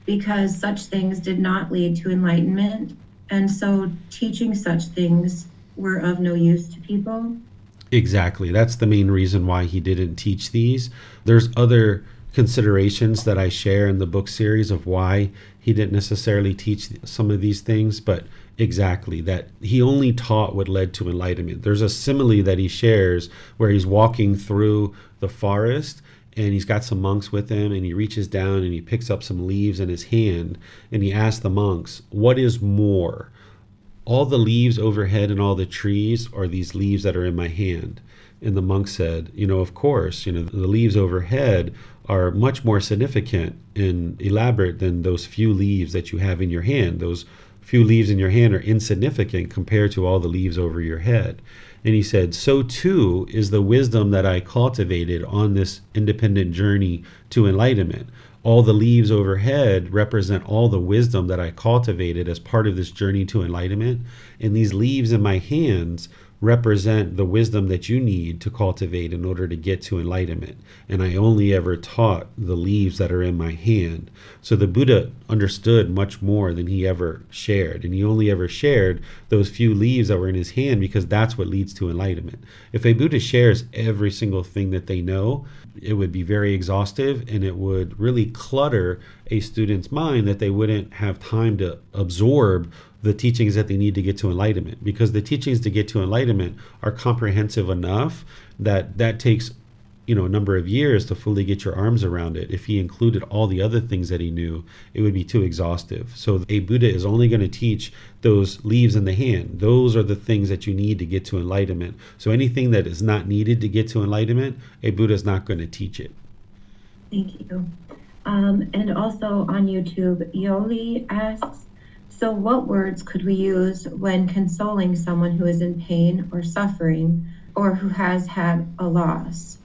because such things did not lead to enlightenment? And so teaching such things were of no use to people? Exactly. That's the main reason why he didn't teach these. There's other considerations that I share in the book series of why he didn't necessarily teach some of these things, but exactly that he only taught what led to enlightenment. There's a simile that he shares where he's walking through the forest and he's got some monks with him and he reaches down and he picks up some leaves in his hand and he asks the monks, What is more? All the leaves overhead and all the trees are these leaves that are in my hand. And the monk said, You know, of course, you know, the leaves overhead are much more significant and elaborate than those few leaves that you have in your hand. Those few leaves in your hand are insignificant compared to all the leaves over your head. And he said, So too is the wisdom that I cultivated on this independent journey to enlightenment all the leaves overhead represent all the wisdom that I cultivated as part of this journey to enlightenment. And these leaves in my hands represent the wisdom that you need to cultivate in order to get to enlightenment. And I only ever taught the leaves that are in my hand. So the Buddha understood much more than he ever shared. And he only ever shared those few leaves that were in his hand because that's what leads to enlightenment. If a Buddha shares every single thing that they know, it would be very exhaustive and it would really clutter a student's mind that they wouldn't have time to absorb the teachings that they need to get to enlightenment. Because the teachings to get to enlightenment are comprehensive enough that that takes you know a number of years to fully get your arms around it. If he included all the other things that he knew it would be too exhaustive. So a buddha is only going to teach those leaves in the hand. Those are the things that you need to get to enlightenment. So anything that is not needed to get to enlightenment a buddha is not going to teach it. Thank you. Um, and also on youtube yoli asks so, what words could we use when consoling someone who is in pain or suffering or who has had a loss?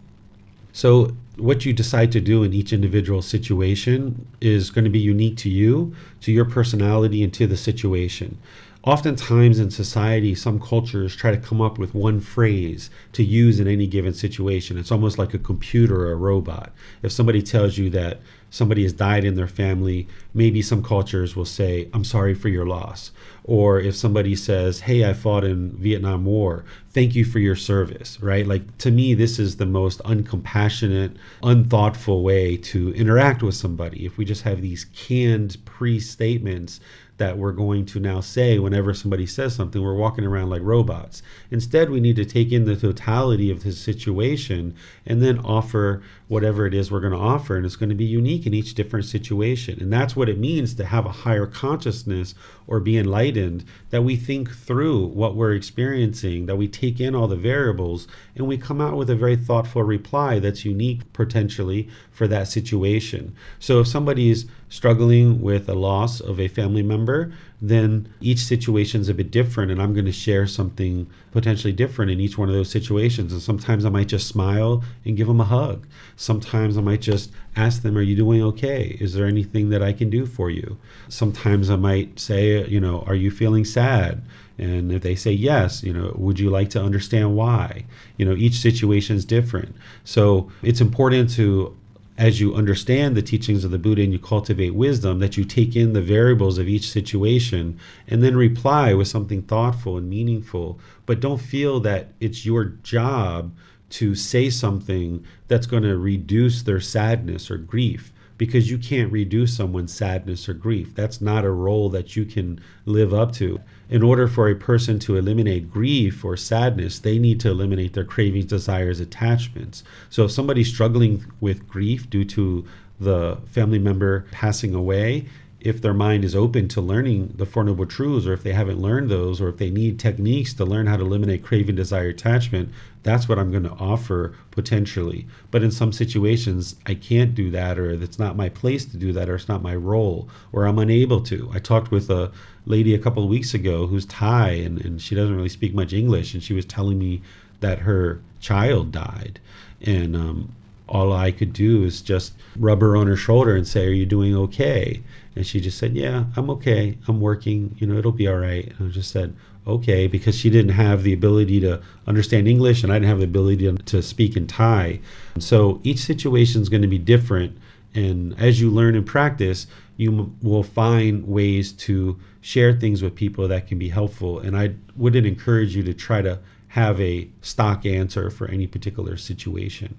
So, what you decide to do in each individual situation is going to be unique to you, to your personality, and to the situation. Oftentimes in society, some cultures try to come up with one phrase to use in any given situation. It's almost like a computer or a robot. If somebody tells you that somebody has died in their family, maybe some cultures will say, I'm sorry for your loss. Or if somebody says, Hey, I fought in Vietnam War, thank you for your service, right? Like to me, this is the most uncompassionate, unthoughtful way to interact with somebody. If we just have these canned pre statements that we're going to now say whenever somebody says something. We're walking around like robots. Instead, we need to take in the totality of the situation and then offer whatever it is we're going to offer. And it's going to be unique in each different situation. And that's what it means to have a higher consciousness or be enlightened, that we think through what we're experiencing, that we take in all the variables, and we come out with a very thoughtful reply that's unique potentially for that situation. So if somebody is struggling with a loss of a family member, then each situation is a bit different. And I'm going to share something potentially different in each one of those situations. And sometimes I might just smile and give them a hug. Sometimes I might just ask them, Are you doing okay? Is there anything that I can do for you? Sometimes I might say, You know, are you feeling sad? And if they say yes, you know, would you like to understand why? You know, each situation is different. So it's important to as you understand the teachings of the Buddha and you cultivate wisdom, that you take in the variables of each situation and then reply with something thoughtful and meaningful. But don't feel that it's your job to say something that's going to reduce their sadness or grief because you can't reduce someone's sadness or grief. That's not a role that you can live up to. In order for a person to eliminate grief or sadness, they need to eliminate their cravings, desires, attachments. So if somebody's struggling with grief due to the family member passing away, if their mind is open to learning the Four Noble Truths, or if they haven't learned those, or if they need techniques to learn how to eliminate craving, desire, attachment, that's what I'm going to offer potentially. But in some situations, I can't do that, or it's not my place to do that, or it's not my role, or I'm unable to. I talked with a lady a couple of weeks ago who's Thai, and, and she doesn't really speak much English, and she was telling me that her child died. And um, all I could do is just rub her on her shoulder and say, Are you doing okay? And she just said, Yeah, I'm okay. I'm working. You know, it'll be all right. And I just said, Okay, because she didn't have the ability to understand English and I didn't have the ability to, to speak in Thai. So each situation is going to be different. And as you learn and practice, you m- will find ways to share things with people that can be helpful. And I wouldn't encourage you to try to have a stock answer for any particular situation.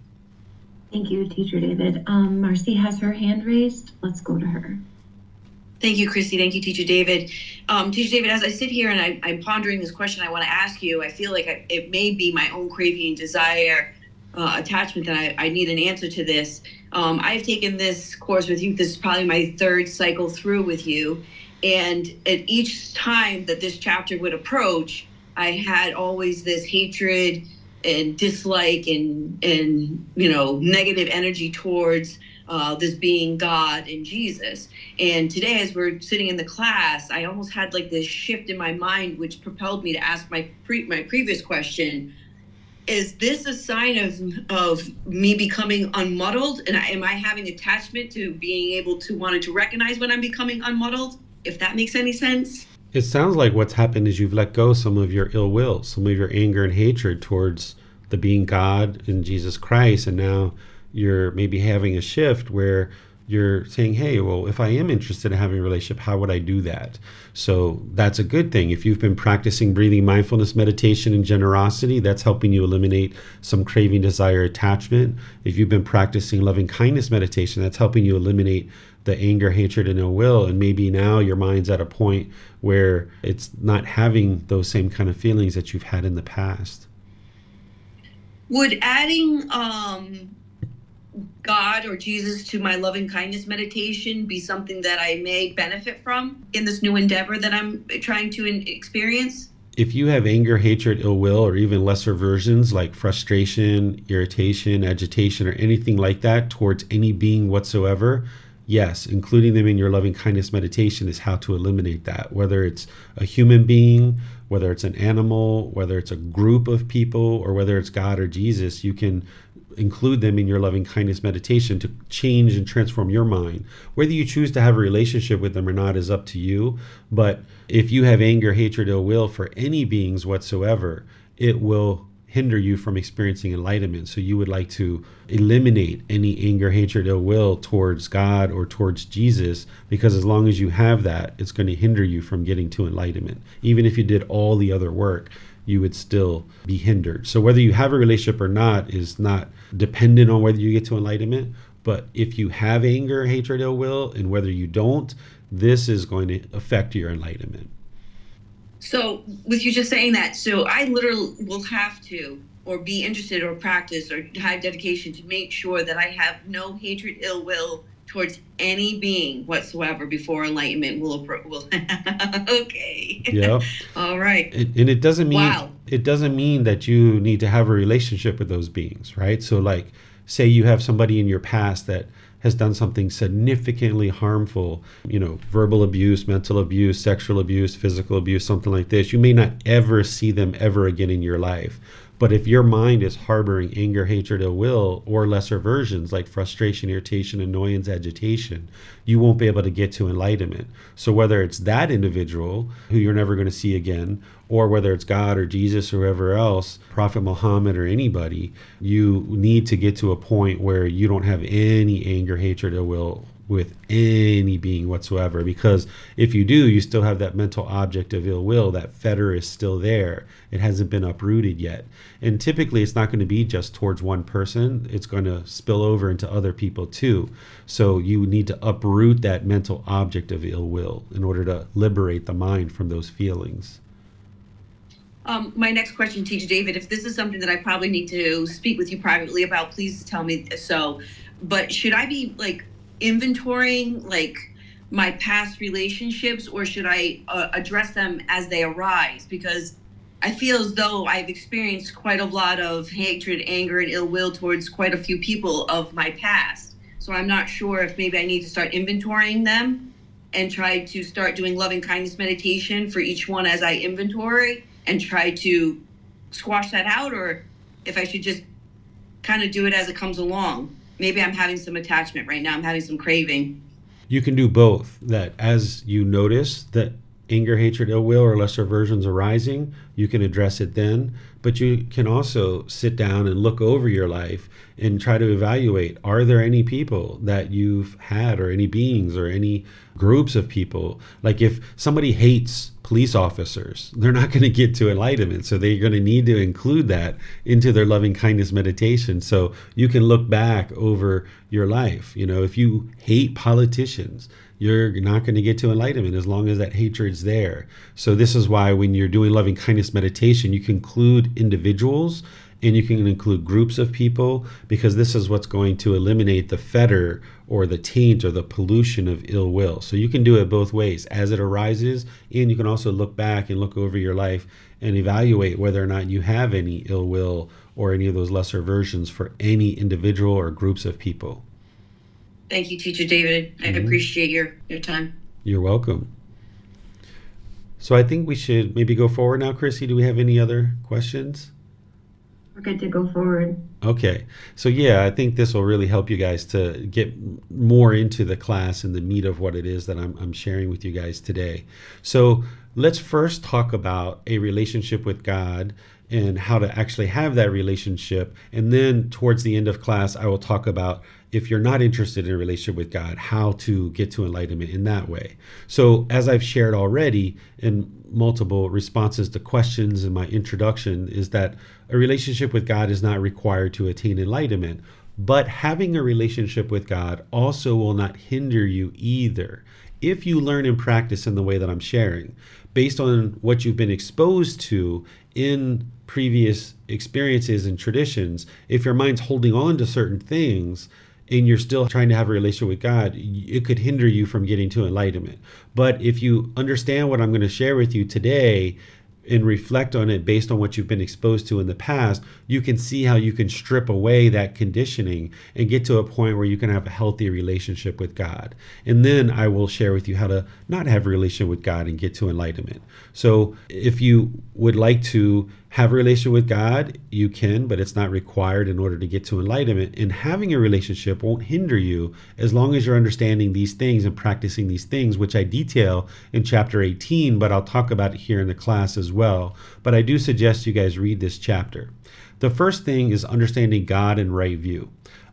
Thank you, Teacher David. Um, Marcy has her hand raised. Let's go to her. Thank you, Christy. Thank you, Teacher David. Um, Teacher David, as I sit here and I, am pondering this question I want to ask you, I feel like I, it may be my own craving, desire, uh, attachment that I, I, need an answer to this. Um, I've taken this course with you. This is probably my third cycle through with you. And at each time that this chapter would approach, I had always this hatred and dislike and, and you know, negative energy towards uh, this being God and Jesus. And today, as we're sitting in the class, I almost had like this shift in my mind, which propelled me to ask my pre- my previous question: Is this a sign of of me becoming unmuddled? And I, am I having attachment to being able to wanting to recognize when I'm becoming unmuddled? If that makes any sense. It sounds like what's happened is you've let go some of your ill will, some of your anger and hatred towards the being God and Jesus Christ, and now you're maybe having a shift where you're saying, hey, well, if I am interested in having a relationship, how would I do that? So that's a good thing. If you've been practicing breathing mindfulness meditation and generosity, that's helping you eliminate some craving, desire, attachment. If you've been practicing loving kindness meditation, that's helping you eliminate the anger, hatred, and ill will. And maybe now your mind's at a point where it's not having those same kind of feelings that you've had in the past. Would adding um, God or Jesus to my loving kindness meditation be something that I may benefit from in this new endeavor that I'm trying to experience? If you have anger, hatred, ill will, or even lesser versions like frustration, irritation, agitation, or anything like that towards any being whatsoever, yes, including them in your loving kindness meditation is how to eliminate that. Whether it's a human being, whether it's an animal, whether it's a group of people, or whether it's God or Jesus, you can include them in your loving kindness meditation to change and transform your mind. Whether you choose to have a relationship with them or not is up to you. But if you have anger, hatred, ill will for any beings whatsoever, it will hinder you from experiencing enlightenment. So you would like to eliminate any anger, hatred, ill will towards God or towards Jesus, because as long as you have that, it's going to hinder you from getting to enlightenment. Even if you did all the other work, you would still be hindered. So whether you have a relationship or not is not dependent on whether you get to enlightenment. But if you have anger, hatred, ill will, and whether you don't, this is going to affect your enlightenment. So, with you just saying that, so I literally will have to, or be interested, or practice, or have dedication to make sure that I have no hatred, ill will towards any being whatsoever before enlightenment will approach. Will okay. Yeah. All right. It, and it doesn't mean Wow. it doesn't mean that you need to have a relationship with those beings, right? So, like, say you have somebody in your past that has done something significantly harmful, you know, verbal abuse, mental abuse, sexual abuse, physical abuse, something like this. You may not ever see them ever again in your life. But if your mind is harboring anger, hatred, ill will, or lesser versions like frustration, irritation, annoyance, agitation, you won't be able to get to enlightenment. So whether it's that individual who you're never going to see again, or whether it's God or Jesus or whoever else, Prophet Muhammad or anybody, you need to get to a point where you don't have any anger, hatred, ill will with any being whatsoever. Because if you do, you still have that mental object of ill will. That fetter is still there. It hasn't been uprooted yet. And typically, it's not going to be just towards one person, it's going to spill over into other people too. So you need to uproot that mental object of ill will in order to liberate the mind from those feelings. Um, my next question, Teacher David, if this is something that I probably need to speak with you privately about, please tell me so. But should I be like inventorying like my past relationships, or should I uh, address them as they arise? Because I feel as though I've experienced quite a lot of hatred, anger, and ill will towards quite a few people of my past. So I'm not sure if maybe I need to start inventorying them and try to start doing loving kindness meditation for each one as I inventory and try to squash that out, or if I should just kind of do it as it comes along. Maybe I'm having some attachment right now, I'm having some craving. You can do both. That as you notice that anger, hatred, ill will, or lesser versions arising, you can address it then. But you can also sit down and look over your life and try to evaluate are there any people that you've had, or any beings, or any groups of people? Like if somebody hates police officers, they're not going to get to enlightenment. So they're going to need to include that into their loving kindness meditation. So you can look back over your life. You know, if you hate politicians, you're not going to get to enlightenment as long as that hatred's there. So this is why when you're doing loving kindness meditation, you can include individuals and you can include groups of people because this is what's going to eliminate the fetter or the taint or the pollution of ill will. So you can do it both ways as it arises, and you can also look back and look over your life and evaluate whether or not you have any ill will or any of those lesser versions for any individual or groups of people. Thank you, Teacher David. I Mhm. appreciate your, your time. You're welcome. So I think we should maybe go forward now, Chrissy. Do we have any other questions? We're good to go forward. Okay. So yeah, I think this will really help you guys to get more into the class and the meat of what it is that I'm, I'm sharing with you guys today. So let's first talk about a relationship with God and how to actually have that relationship. And then towards the end of class, I will talk about if you're not interested in a relationship with God, how to get to enlightenment in that way. So, as I've shared already in multiple responses to questions in my introduction, is that a relationship with God is not required to attain enlightenment. But having a relationship with God also will not hinder you either if you learn and practice in the way that I'm sharing, based on what you've been exposed to in previous experiences and traditions, if your mind's holding on to certain things and you're still trying to have a relationship with God, it could hinder you from getting to enlightenment. But if you understand what I'm going to share with you today, and reflect on it based on what you've been exposed to in the past, you can see how you can strip away that conditioning and get to a point where you can have a healthy relationship with God. And then I will share with you how to not have a relationship with God and get to enlightenment. So if you would like to have a relationship with God, you can, but it's not required in order to get to enlightenment. And having a relationship won't hinder you as long as you're understanding these things and practicing these things, which I detail in chapter 18, but I'll talk about it here in the class as well. But I do suggest you guys read this chapter. The first thing is understanding God and right view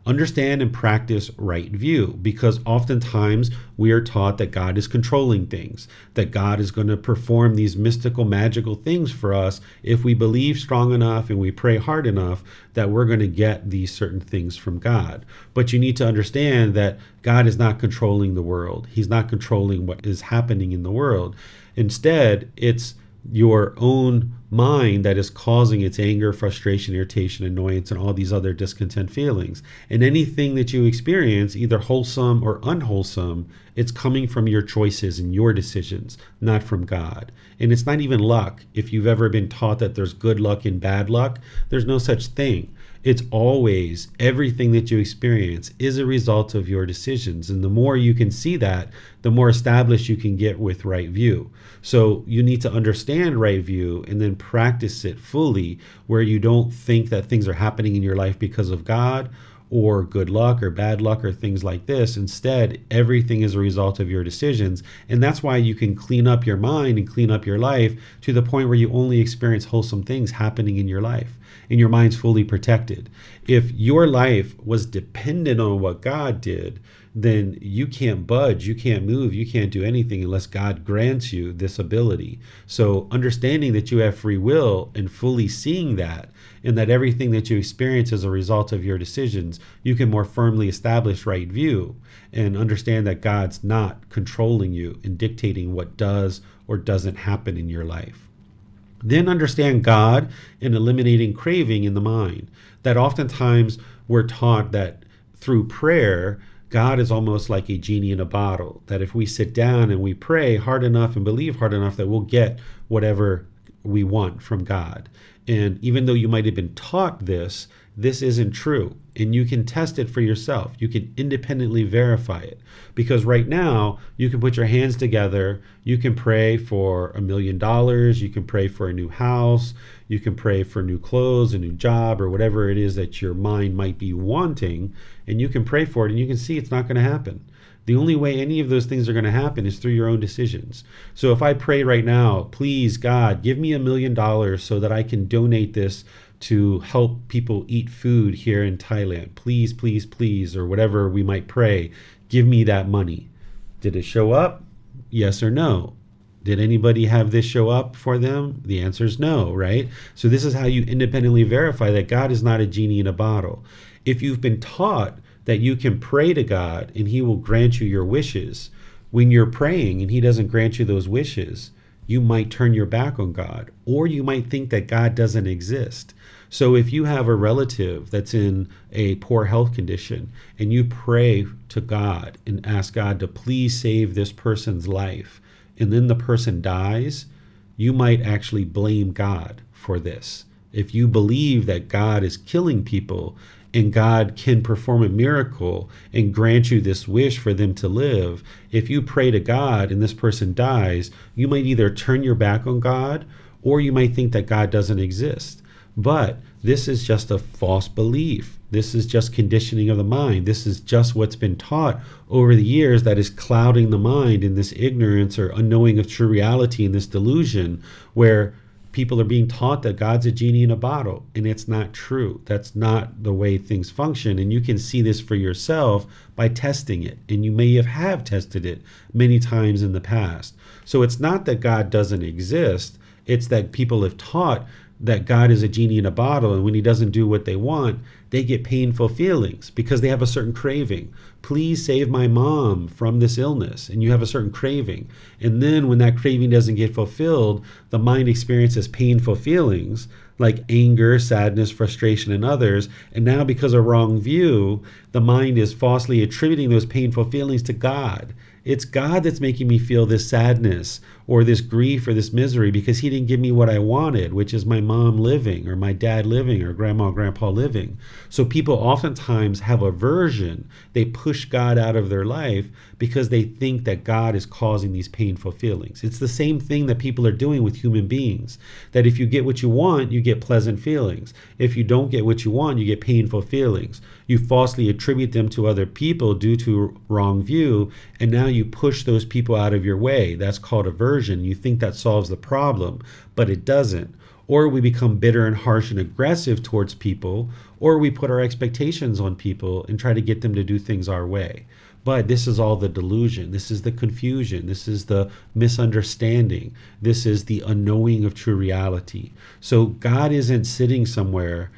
understand and practice right view because oftentimes we are taught that God is controlling things, that God is going to perform these mystical, magical things for us if we believe strong enough and we pray hard enough that we're going to get these certain things from God. But you need to understand that God is not controlling the world, He's not controlling what is happening in the world. Instead, it's your own mind that is causing its anger, frustration, irritation, annoyance, and all these other discontent feelings. And anything that you experience, either wholesome or unwholesome, it's coming from your choices and your decisions, not from God. And it's not even luck. If you've ever been taught that there's good luck and bad luck, there's no such thing. It's always everything that you experience is a result of your decisions. And the more you can see that, the more established you can get with right view. So you need to understand right view and then practice it fully where you don't think that things are happening in your life because of God or good luck or bad luck or things like this. Instead, everything is a result of your decisions. And that's why you can clean up your mind and clean up your life to the point where you only experience wholesome things happening in your life and your mind's fully protected. If your life was dependent on what God did, then you can't budge, you can't move, you can't do anything unless God grants you this ability. So, understanding that you have free will and fully seeing that, and that everything that you experience is a result of your decisions, you can more firmly establish right view and understand that God's not controlling you and dictating what does or doesn't happen in your life. Then understand God in eliminating craving in the mind. That oftentimes we're taught that through prayer, God is almost like a genie in a bottle. That if we sit down and we pray hard enough and believe hard enough, that we'll get whatever we want from God. And even though you might have been taught this, this isn't true. And you can test it for yourself. You can independently verify it. Because right now, you can put your hands together. You can pray for a million dollars. You can pray for a new house. You can pray for new clothes, a new job, or whatever it is that your mind might be wanting. And you can pray for it, and you can see it's not going to happen. The only way any of those things are going to happen is through your own decisions. So if I pray right now, please, God, give me a million dollars so that I can donate this to help people eat food here in Thailand. Please, please, please, or whatever we might pray, give me that money. Did it show up? Yes or no? Did anybody have this show up for them? The answer is no, right? So, this is how you independently verify that God is not a genie in a bottle. If you've been taught that you can pray to God and He will grant you your wishes, when you're praying and He doesn't grant you those wishes, you might turn your back on God, or you might think that God doesn't exist. So if you have a relative that's in a poor health condition and you pray to God and ask God to please save this person's life, and then the person dies, you might actually blame God for this. If you believe that God is killing people and God can perform a miracle and grant you this wish for them to live, if you pray to God and this person dies, you might either turn your back on God or you might think that God doesn't exist. But this is just a false belief. This is just conditioning of the mind. This is just what's been taught over the years that is clouding the mind in this ignorance or unknowing of true reality in this delusion where people are being taught that God's a genie in a bottle, and it's not true. That's not the way things function. And you can see this for yourself by testing it. And you may have, have tested it many times in the past. So it's not that God doesn't exist, it's that people have taught that God is a genie in a bottle, and when he doesn't do what they want, they get painful feelings because they have a certain craving. Please save my mom from this illness. And you have a certain craving. And then when that craving doesn't get fulfilled, the mind experiences painful feelings like anger, sadness, frustration, and others. And now, because of wrong view, the mind is falsely attributing those painful feelings to God. It's God that's making me feel this sadness or this grief or this misery because He didn't give me what I wanted, which is my mom living or my dad living or grandma grandpa living. So people oftentimes have aversion. They push God out of their life because they think that God is causing these painful feelings. It's the same thing that people are doing with human beings. That if you get what you want, you get pleasant feelings. If you don't get what you want, you get painful feelings. You falsely attribute them to other people due to wrong view, and now you push those people out of your way. That's called aversion. You think that solves the problem, but it doesn't. Or we become bitter and harsh and aggressive towards people, or we put our expectations on people and try to get them to do things our way. But this is all the delusion. This is the confusion. This is the misunderstanding. This is the unknowing of true reality. So God isn't sitting somewhere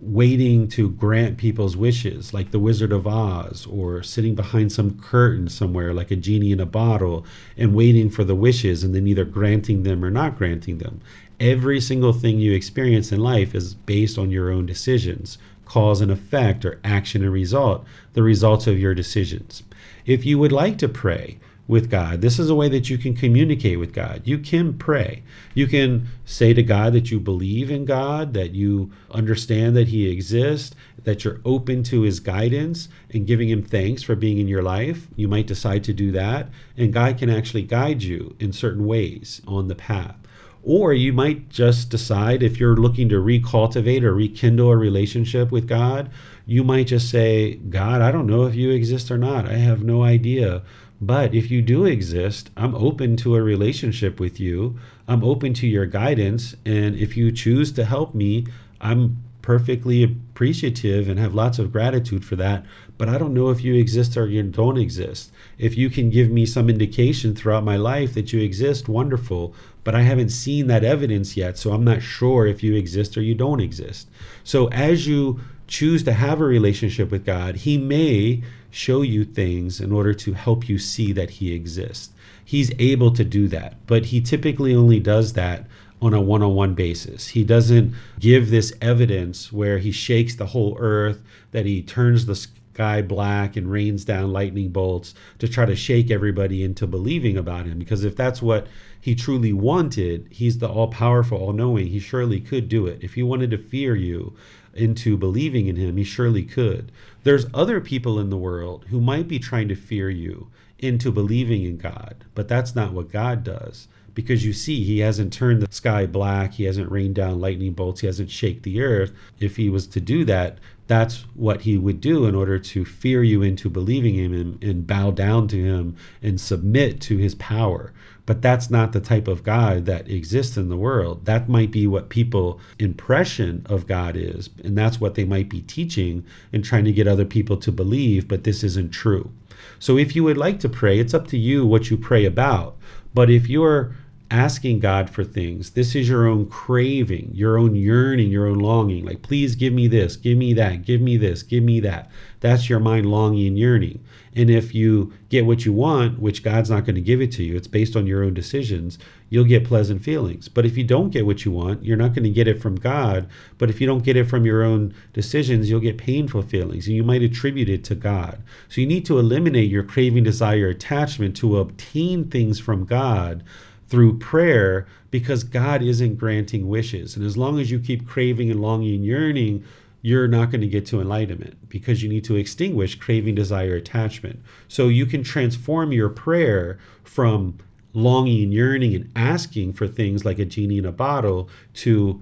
waiting to grant people's wishes, like the Wizard of Oz, or sitting behind some curtain somewhere, like a genie in a bottle, and waiting for the wishes and then either granting them or not granting them. Every single thing you experience in life is based on your own decisions, cause and effect, or action and result, the results of your decisions. If you would like to pray with God, this is a way that you can communicate with God. You can pray. You can say to God that you believe in God, that you understand that He exists, that you're open to His guidance and giving Him thanks for being in your life. You might decide to do that, and God can actually guide you in certain ways on the path. Or you might just decide if you're looking to recultivate or rekindle a relationship with God, you might just say, God, I don't know if you exist or not. I have no idea. But if you do exist, I'm open to a relationship with you. I'm open to your guidance. And if you choose to help me, I'm perfectly appreciative and have lots of gratitude for that. But I don't know if you exist or you don't exist. If you can give me some indication throughout my life that you exist, wonderful. But I haven't seen that evidence yet. So I'm not sure if you exist or you don't exist. So as you choose to have a relationship with God, He may show you things in order to help you see that He exists. He's able to do that, but He typically only does that on a one on one basis. He doesn't give this evidence where He shakes the whole earth, that He turns the sky black and rains down lightning bolts to try to shake everybody into believing about Him. Because if that's what He truly wanted, He's the all powerful, all knowing. He surely could do it. If He wanted to fear you, into believing in him, he surely could. There's other people in the world who might be trying to fear you into believing in God, but that's not what God does. Because you see, he hasn't turned the sky black, he hasn't rained down lightning bolts, he hasn't shaked the earth. If he was to do that, that's what he would do in order to fear you into believing him and, and bow down to him and submit to his power but that's not the type of God that exists in the world. That might be what people impression of God is, and that's what they might be teaching and trying to get other people to believe, but this isn't true. So if you would like to pray, it's up to you what you pray about. But if you're asking God for things. This is your own craving, your own yearning, your own longing. Like, please give me this, give me that, give me this, give me that. That's your mind longing and yearning. And if you get what you want, which God's not going to give it to you, it's based on your own decisions, you'll get pleasant feelings. But if you don't get what you want, you're not going to get it from God. But if you don't get it from your own decisions, you'll get painful feelings and you might attribute it to God. So you need to eliminate your craving, desire, attachment to obtain things from God through prayer because God isn't granting wishes. And as long as you keep craving and longing and yearning, you're not going to get to enlightenment because you need to extinguish craving, desire, attachment. So you can transform your prayer from longing and yearning and asking for things like a genie in a bottle to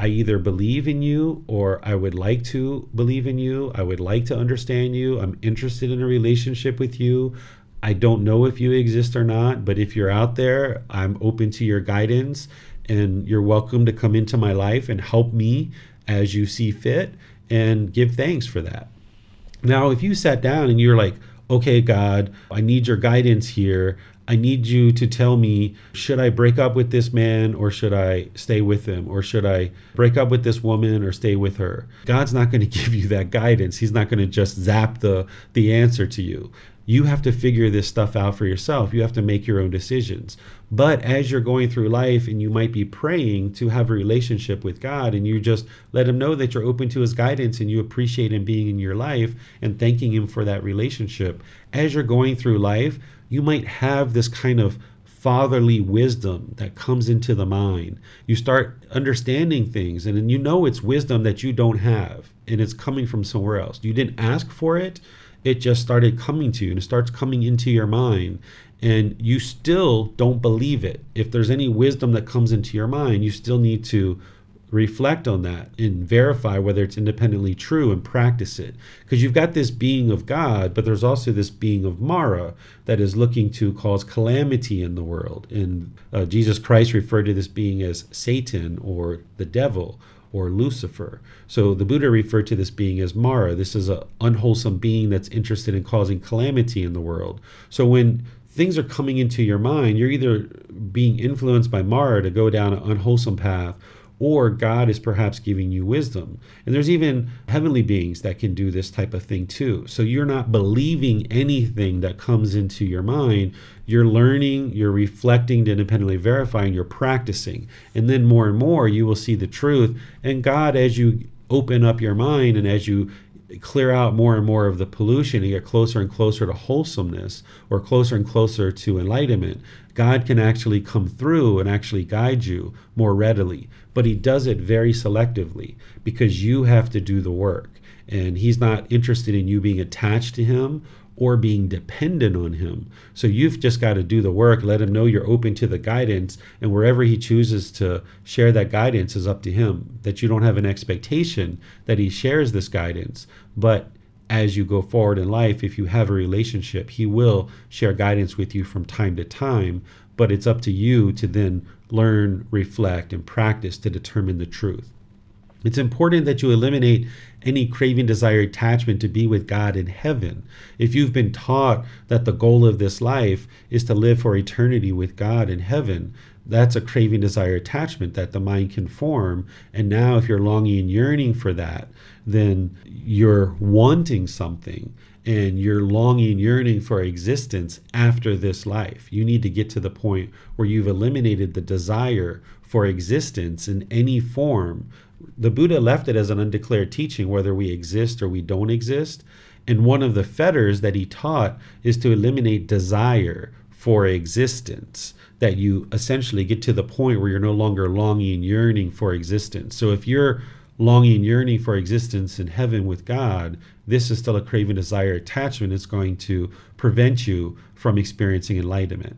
I either believe in you or I would like to believe in you. I would like to understand you. I'm interested in a relationship with you. I don't know if you exist or not, but if you're out there, I'm open to your guidance and you're welcome to come into my life and help me as you see fit and give thanks for that. Now, if you sat down and you're like, okay, God, I need your guidance here. I need you to tell me should I break up with this man or should I stay with him? Or should I break up with this woman or stay with her? God's not going to give you that guidance. He's not going to just zap the, the answer to you. You have to figure this stuff out for yourself. You have to make your own decisions. But as you're going through life and you might be praying to have a relationship with God and you just let Him know that you're open to His guidance and you appreciate Him being in your life and thanking Him for that relationship, as you're going through life, you might have this kind of fatherly wisdom that comes into the mind. You start understanding things, and then you know it's wisdom that you don't have, and it's coming from somewhere else. You didn't ask for it, it just started coming to you, and it starts coming into your mind. And you still don't believe it. If there's any wisdom that comes into your mind, you still need to reflect on that and verify whether it's independently true and practice it. Because you've got this being of God, but there's also this being of Mara that is looking to cause calamity in the world. And uh, Jesus Christ referred to this being as Satan or the devil or Lucifer. So the Buddha referred to this being as Mara. This is an unwholesome being that's interested in causing calamity in the world. So when things are coming into your mind, you're either being influenced by Mara to go down an unwholesome path or God is perhaps giving you wisdom. And there's even heavenly beings that can do this type of thing too. So you're not believing anything that comes into your mind. You're learning, you're reflecting to independently verifying, you're practicing. And then more and more you will see the truth. And God, as you open up your mind and as you clear out more and more of the pollution and get closer and closer to wholesomeness or closer and closer to enlightenment, God can actually come through and actually guide you more readily. But He does it very selectively because you have to do the work. And He's not interested in you being attached to Him or being dependent on Him. So you've just got to do the work, let Him know you're open to the guidance, and wherever He chooses to share that guidance is up to Him. That you don't have an expectation that He shares this guidance, but as you go forward in life, if you have a relationship, He will share guidance with you from time to time, but it's up to you to then learn, reflect, and practice to determine the truth. It's important that you eliminate any craving, desire, attachment to be with God in heaven. If you've been taught that the goal of this life is to live for eternity with God in heaven, that's a craving, desire, attachment that the mind can form. And now, if you're longing and yearning for that, then you're wanting something and you're longing, yearning for existence after this life. You need to get to the point where you've eliminated the desire for existence in any form. The Buddha left it as an undeclared teaching, whether we exist or we don't exist. And one of the fetters that he taught is to eliminate desire for existence that you essentially get to the point where you're no longer longing, yearning for existence. So if you're longing, yearning for existence in heaven with God, this is still a craving, desire, attachment. It's going to prevent you from experiencing enlightenment.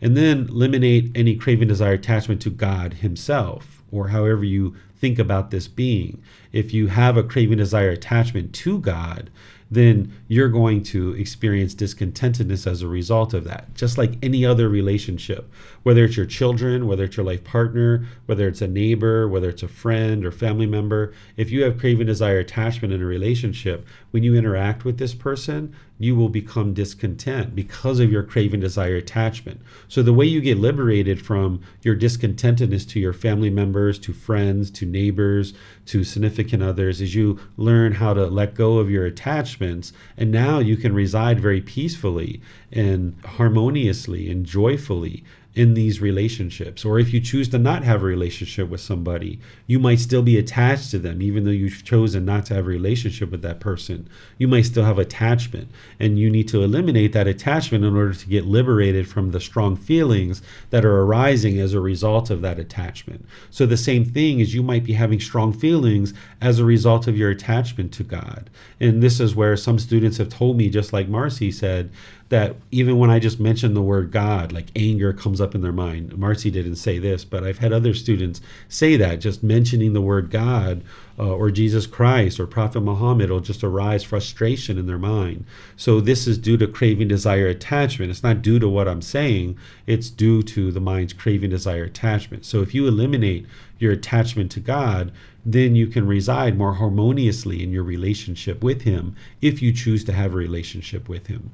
And then eliminate any craving, desire, attachment to God Himself, or however you think about this being. If you have a craving, desire, attachment to God, then you're going to experience discontentedness as a result of that, just like any other relationship, whether it's your children, whether it's your life partner, whether it's a neighbor, whether it's a friend or family member. If you have craving, desire, attachment in a relationship, when you interact with this person, you will become discontent because of your craving, desire, attachment. So, the way you get liberated from your discontentedness to your family members, to friends, to neighbors, to significant others is you learn how to let go of your attachments. And now you can reside very peacefully and harmoniously and joyfully in these relationships. Or if you choose to not have a relationship with somebody, you might still be attached to them, even though you've chosen not to have a relationship with that person. You might still have attachment, and you need to eliminate that attachment in order to get liberated from the strong feelings that are arising as a result of that attachment. So, the same thing is you might be having strong feelings as a result of your attachment to God. And this is where some students have told me, just like Marcy said, that even when I just mention the word God, like anger comes up in their mind. Marcy didn't say this, but I've had other students say that just mentioning the word God uh, or Jesus Christ or Prophet Muhammad will just arise frustration in their mind. So this is due to craving, desire, attachment. It's not due to what I'm saying, it's due to the mind's craving, desire, attachment. So if you eliminate your attachment to God, then you can reside more harmoniously in your relationship with Him if you choose to have a relationship with Him.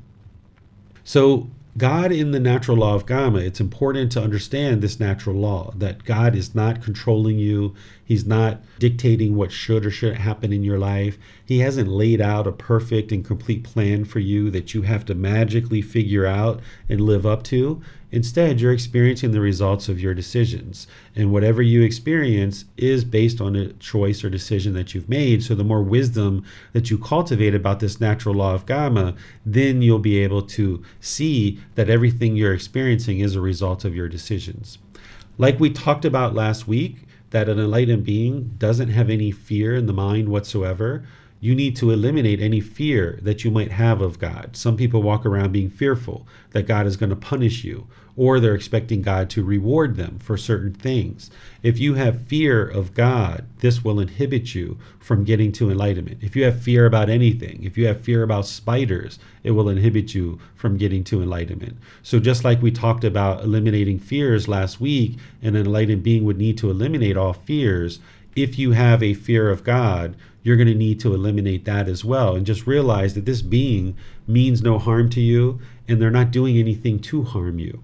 So, God in the natural law of Kamma, it's important to understand this natural law that God is not controlling you. He's not dictating what should or shouldn't happen in your life. He hasn't laid out a perfect and complete plan for you that you have to magically figure out and live up to. Instead, you're experiencing the results of your decisions. And whatever you experience is based on a choice or decision that you've made. So, the more wisdom that you cultivate about this natural law of Kamma, then you'll be able to see that everything you're experiencing is a result of your decisions. Like we talked about last week, that an enlightened being doesn't have any fear in the mind whatsoever you need to eliminate any fear that you might have of God. Some people walk around being fearful that God is going to punish you, or they're expecting God to reward them for certain things. If you have fear of God, this will inhibit you from getting to enlightenment. If you have fear about anything, if you have fear about spiders, it will inhibit you from getting to enlightenment. So, just like we talked about eliminating fears last week, an enlightened being would need to eliminate all fears. If you have a fear of God, you're going to need to eliminate that as well and just realize that this being means no harm to you and they're not doing anything to harm you.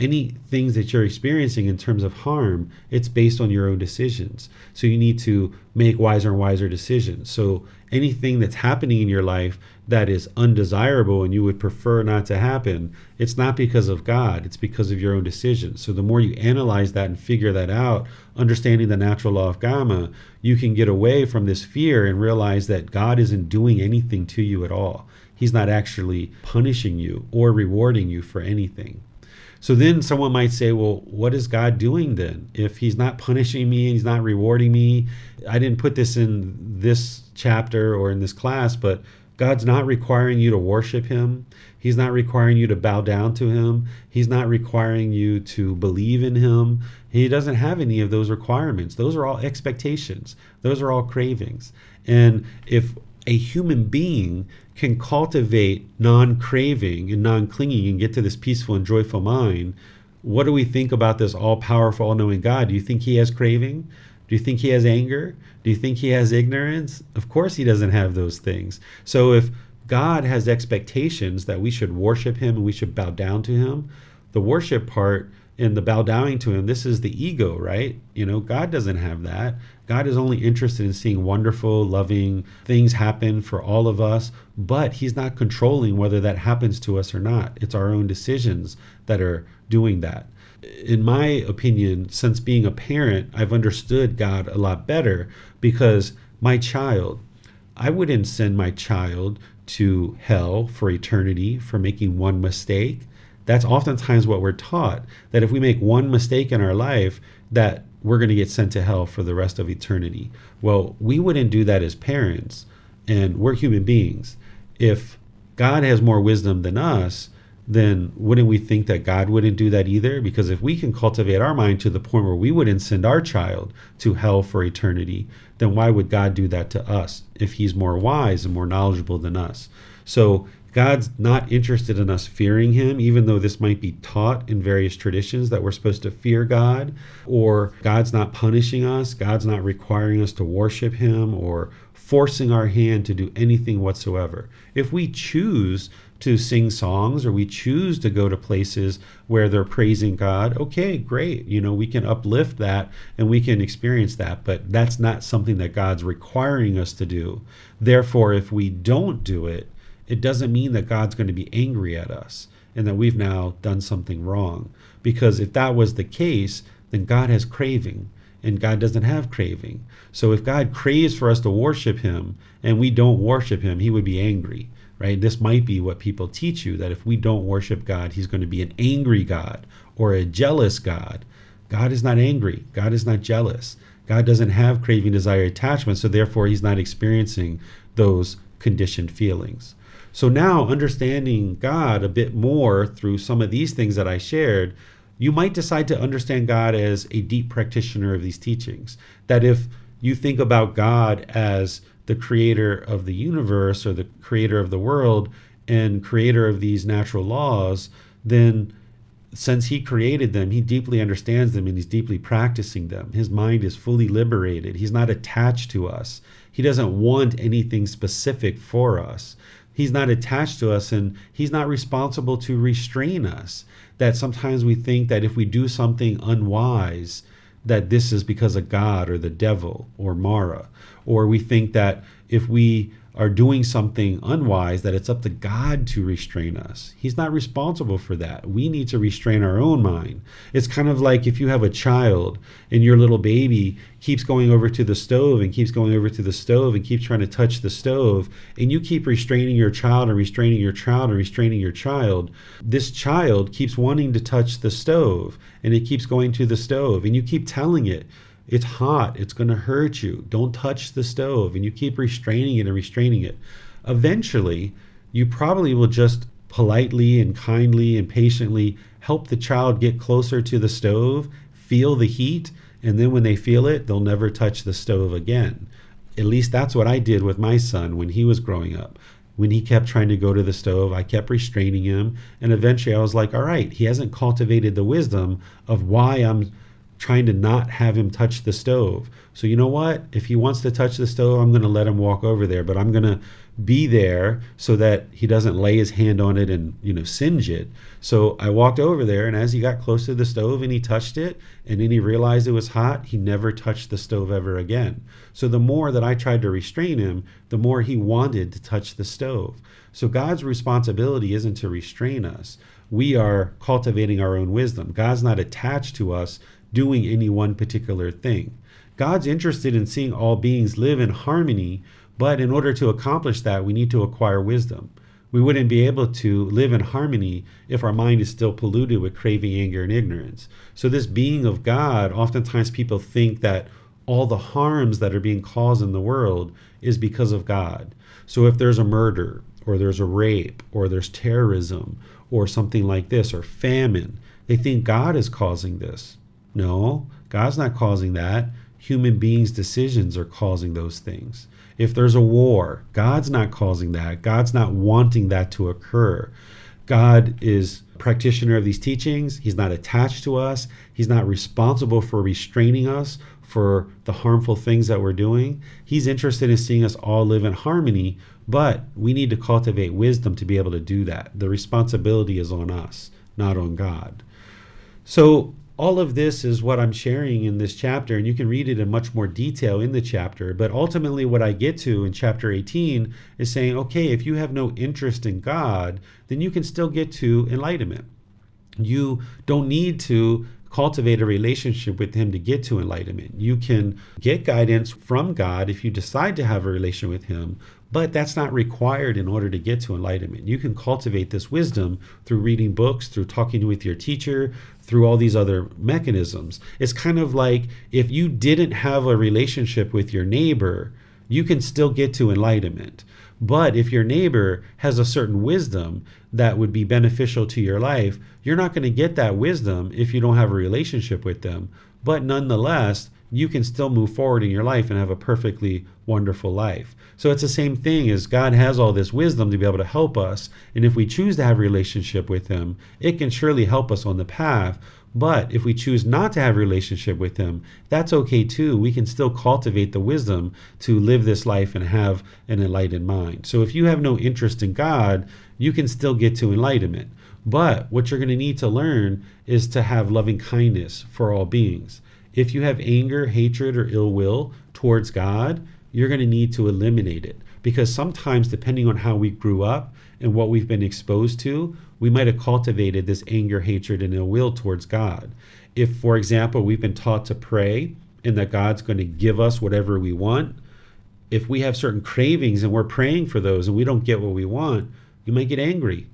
Any things that you're experiencing in terms of harm, it's based on your own decisions. So you need to make wiser and wiser decisions. So anything that's happening in your life that is undesirable and you would prefer not to happen, it's not because of God, it's because of your own decisions. So the more you analyze that and figure that out, understanding the natural law of Kamma, you can get away from this fear and realize that God isn't doing anything to you at all. He's not actually punishing you or rewarding you for anything. So then someone might say, well, what is God doing then? If he's not punishing me, and he's not rewarding me. I didn't put this in this chapter or in this class, but God's not requiring you to worship him. He's not requiring you to bow down to him. He's not requiring you to believe in him. He doesn't have any of those requirements. Those are all expectations. Those are all cravings. And if a human being can cultivate non craving and non clinging and get to this peaceful and joyful mind, what do we think about this all powerful, all knowing God? Do you think he has craving? Do you think he has anger? Do you think he has ignorance? Of course, he doesn't have those things. So, if God has expectations that we should worship him and we should bow down to him, the worship part and the bow downing to him, this is the ego, right? You know, God doesn't have that. God is only interested in seeing wonderful, loving things happen for all of us, but He's not controlling whether that happens to us or not. It's our own decisions that are doing that in my opinion, since being a parent, I've understood God a lot better because my child, I wouldn't send my child to hell for eternity for making one mistake. That's oftentimes what we're taught that if we make one mistake in our life, that we're going to get sent to hell for the rest of eternity. Well, we wouldn't do that as parents, and we're human beings. If God has more wisdom than us, then wouldn't we think that God wouldn't do that either? Because if we can cultivate our mind to the point where we wouldn't send our child to hell for eternity, then why would God do that to us if He's more wise and more knowledgeable than us? So God's not interested in us fearing Him, even though this might be taught in various traditions that we're supposed to fear God, or God's not punishing us, God's not requiring us to worship Him or forcing our hand to do anything whatsoever. If we choose to sing songs or we choose to go to places where they're praising God, okay, great. You know, we can uplift that and we can experience that, but that's not something that God's requiring us to do. Therefore, if we don't do it, it doesn't mean that God's going to be angry at us and that we've now done something wrong. Because if that was the case, then God has craving and God doesn't have craving. So if God craves for us to worship him and we don't worship him, he would be angry right? This might be what people teach you that if we don't worship God, he's going to be an angry God or a jealous God. God is not angry. God is not jealous. God doesn't have craving, desire, attachment, so therefore he's not experiencing those conditioned feelings. So now, understanding God a bit more through some of these things that I shared, you might decide to understand God as a deep practitioner of these teachings. That if you think about God as the creator of the universe or the creator of the world and creator of these natural laws, then since he created them, he deeply understands them and he's deeply practicing them. His mind is fully liberated. He's not attached to us. He doesn't want anything specific for us. He's not attached to us and he's not responsible to restrain us. That sometimes we think that if we do something unwise, that this is because of God or the devil or Mara. Or we think that if we are doing something unwise, that it's up to God to restrain us. He's not responsible for that. We need to restrain our own mind. It's kind of like if you have a child and your little baby keeps going over to the stove and keeps going over to the stove and keeps trying to touch the stove, and you keep restraining your child and restraining your child and restraining your child, this child keeps wanting to touch the stove and it keeps going to the stove, and you keep telling it it's hot. It's going to hurt you. Don't touch the stove. And you keep restraining it and restraining it. Eventually, you probably will just politely and kindly and patiently help the child get closer to the stove, feel the heat, and then when they feel it, they'll never touch the stove again. At least that's what I did with my son when he was growing up. When he kept trying to go to the stove, I kept restraining him. And eventually I was like, all right, he hasn't cultivated the wisdom of why I'm trying to not have him touch the stove. So you know what? If he wants to touch the stove, I'm going to let him walk over there, but I'm going to be there so that he doesn't lay his hand on it and, you know, singe it. So I walked over there and as he got close to the stove and he touched it and then he realized it was hot, he never touched the stove ever again. So the more that I tried to restrain him, the more he wanted to touch the stove. So God's responsibility isn't to restrain us. We are cultivating our own wisdom. God's not attached to us doing any one particular thing. God's interested in seeing all beings live in harmony, but in order to accomplish that, we need to acquire wisdom. We wouldn't be able to live in harmony if our mind is still polluted with craving, anger, and ignorance. So, this being of God, oftentimes people think that all the harms that are being caused in the world is because of God. So, if there's a murder, or there's a rape, or there's terrorism, or something like this, or famine, they think God is causing this. No, God's not causing that. Human beings' decisions are causing those things. If there's a war, God's not causing that. God's not wanting that to occur. God is practitioner of these teachings. He's not attached to us. He's not responsible for restraining us for the harmful things that we're doing. He's interested in seeing us all live in harmony, but we need to cultivate wisdom to be able to do that. The responsibility is on us, not on God. So all of this is what I'm sharing in this chapter, and you can read it in much more detail in the chapter. But ultimately, what I get to in chapter 18 is saying, okay, if you have no interest in God, then you can still get to enlightenment. You don't need to cultivate a relationship with Him to get to enlightenment. You can get guidance from God if you decide to have a relation with Him, but that's not required in order to get to enlightenment. You can cultivate this wisdom through reading books, through talking with your teacher, through all these other mechanisms. It's kind of like if you didn't have a relationship with your neighbor, you can still get to enlightenment. But if your neighbor has a certain wisdom that would be beneficial to your life, you're not going to get that wisdom if you don't have a relationship with them. But nonetheless, you can still move forward in your life and have a perfectly wonderful life. So it's the same thing as God has all this wisdom to be able to help us. And if we choose to have relationship with Him, it can surely help us on the path. But if we choose not to have relationship with Him, that's okay too. We can still cultivate the wisdom to live this life and have an enlightened mind. So if you have no interest in God, you can still get to enlightenment. But what you're going to need to learn is to have loving kindness for all beings. If you have anger, hatred, or ill will towards God, you're going to need to eliminate it. Because sometimes, depending on how we grew up and what we've been exposed to, we might have cultivated this anger, hatred, and ill will towards God. If, for example, we've been taught to pray and that God's going to give us whatever we want, if we have certain cravings and we're praying for those and we don't get what we want, you might get angry.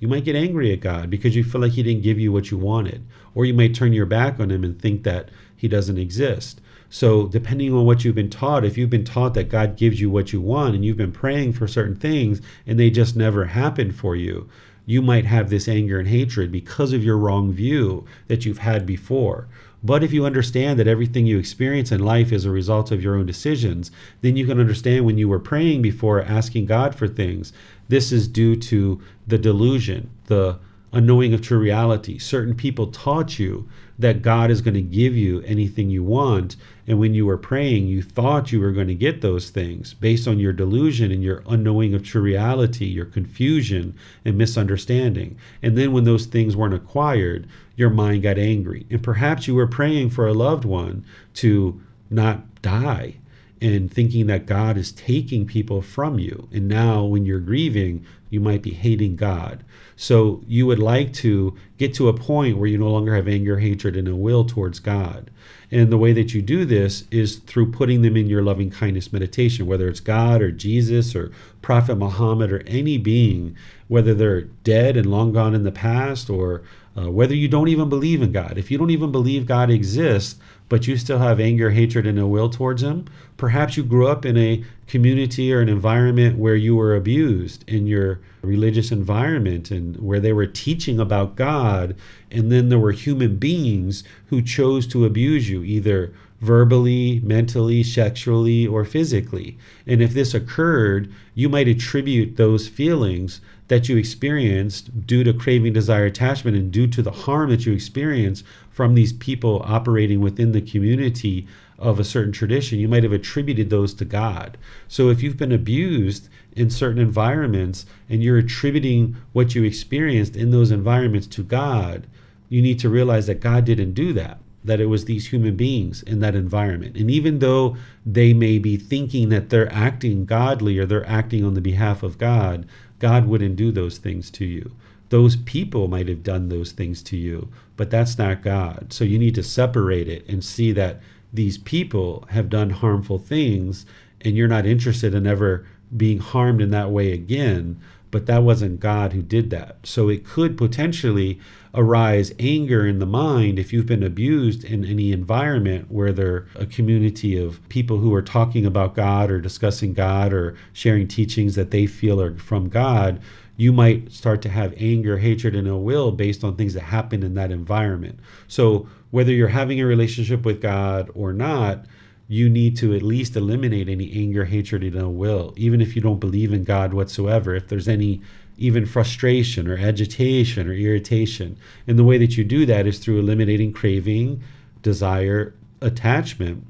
You might get angry at God because you feel like He didn't give you what you wanted. Or you might turn your back on Him and think that he doesn't exist. So, depending on what you've been taught, if you've been taught that God gives you what you want and you've been praying for certain things and they just never happen for you, you might have this anger and hatred because of your wrong view that you've had before. But if you understand that everything you experience in life is a result of your own decisions, then you can understand when you were praying before, asking God for things, this is due to the delusion, the unknowing of true reality. Certain people taught you that God is going to give you anything you want. And when you were praying, you thought you were going to get those things based on your delusion and your unknowing of true reality, your confusion and misunderstanding. And then when those things weren't acquired, your mind got angry. And perhaps you were praying for a loved one to not die and thinking that God is taking people from you. And now, when you're grieving, you might be hating God. So, you would like to get to a point where you no longer have anger, hatred, and a will towards God. And the way that you do this is through putting them in your loving kindness meditation, whether it's God or Jesus or Prophet Muhammad or any being, whether they're dead and long gone in the past or uh, whether you don't even believe in God. If you don't even believe God exists, but you still have anger, hatred, and ill will towards them. perhaps you grew up in a community or an environment where you were abused in your religious environment and where they were teaching about God, and then there were human beings who chose to abuse you, either verbally, mentally, sexually, or physically. And if this occurred, you might attribute those feelings that you experienced due to craving, desire, attachment, and due to the harm that you experienced from these people operating within the community of a certain tradition, you might have attributed those to God. So if you've been abused in certain environments and you're attributing what you experienced in those environments to God, you need to realize that God didn't do that that it was these human beings in that environment. And even though they may be thinking that they're acting godly or they're acting on the behalf of God, God wouldn't do those things to you. Those people might have done those things to you, but that's not God. So you need to separate it and see that these people have done harmful things and you're not interested in ever being harmed in that way again but that wasn't God who did that. So it could potentially arise anger in the mind if you've been abused in any environment where there a community of people who are talking about God or discussing God or sharing teachings that they feel are from God. You might start to have anger, hatred, and ill will based on things that happen in that environment. So, whether you're having a relationship with God or not, you need to at least eliminate any anger, hatred, and ill will, even if you don't believe in God whatsoever. If there's any even frustration or agitation or irritation. And the way that you do that is through eliminating craving, desire, attachment,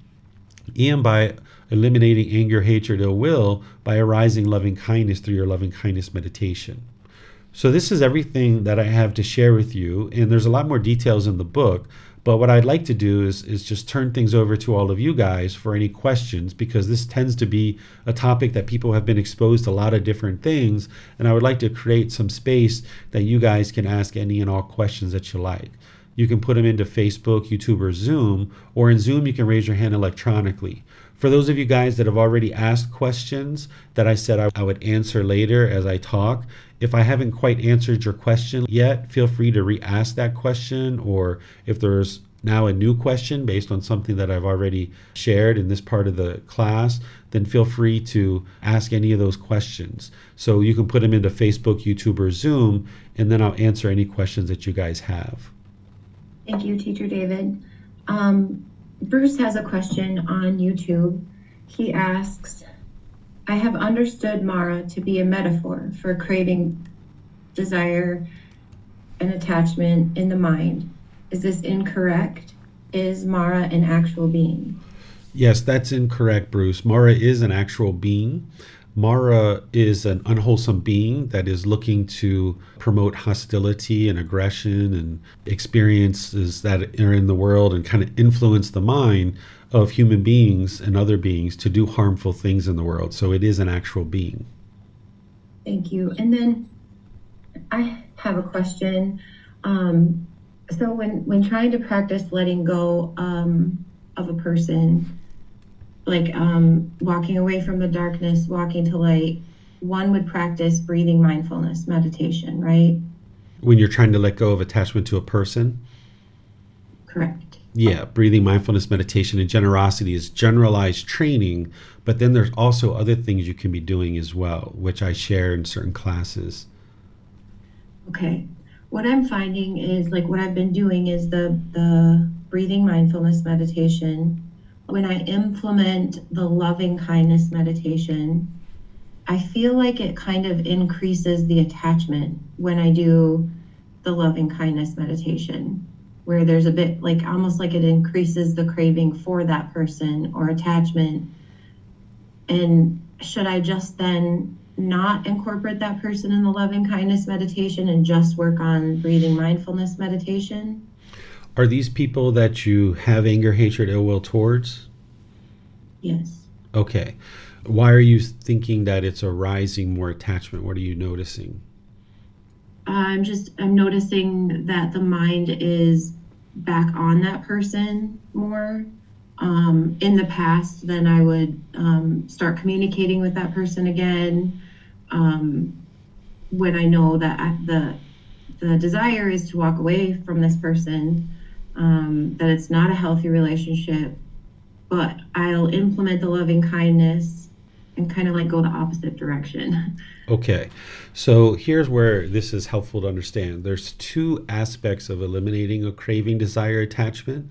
and by eliminating anger, hatred, ill will by arising loving kindness through your loving kindness meditation. So, this is everything that I have to share with you. And there's a lot more details in the book. But what I'd like to do is, is just turn things over to all of you guys for any questions because this tends to be a topic that people have been exposed to a lot of different things. And I would like to create some space that you guys can ask any and all questions that you like. You can put them into Facebook, YouTube, or Zoom, or in Zoom, you can raise your hand electronically. For those of you guys that have already asked questions that I said I, I would answer later as I talk, if I haven't quite answered your question yet, feel free to re ask that question, or if there's now a new question based on something that I've already shared in this part of the class, then feel free to ask any of those questions. So you can put them into Facebook, YouTube, or Zoom, and then I'll answer any questions that you guys have. Thank you, Teacher David. Um, Bruce has a question on YouTube. He asks, I have understood Mara to be a metaphor for craving, desire, and attachment in the mind. Is this incorrect? Is Mara an actual being? Yes, that's incorrect, Bruce. Mara is an actual being. Mara is an unwholesome being that is looking to promote hostility and aggression and experiences that are in the world and kind of influence the mind of human beings and other beings to do harmful things in the world. So it is an actual being. Thank you. And then I have a question. Um, so when when trying to practice letting go um, of a person, like um, walking away from the darkness, walking to light, one would practice breathing mindfulness meditation, right? When you're trying to let go of attachment to a person? Correct. Yeah, breathing, mindfulness, meditation, and generosity is generalized training, but then there's also other things you can be doing as well, which I share in certain classes. Okay. What I'm finding is like what I've been doing is the the breathing mindfulness meditation. When I implement the loving kindness meditation, I feel like it kind of increases the attachment when I do the loving kindness meditation, where there's a bit like almost like it increases the craving for that person or attachment. And should I just then not incorporate that person in the loving kindness meditation and just work on breathing mindfulness meditation? Are these people that you have anger, hatred, ill will towards? Yes. Okay. Why are you thinking that it's arising more attachment? What are you noticing? I'm just I'm noticing that the mind is back on that person more. Um, in the past, then I would um, start communicating with that person again. Um, when I know that I, the the desire is to walk away from this person, um, that it's not a healthy relationship, but I'll implement the loving kindness and kind of like go the opposite direction. Okay. So here's where this is helpful to understand. There's two aspects of eliminating a craving, desire, attachment.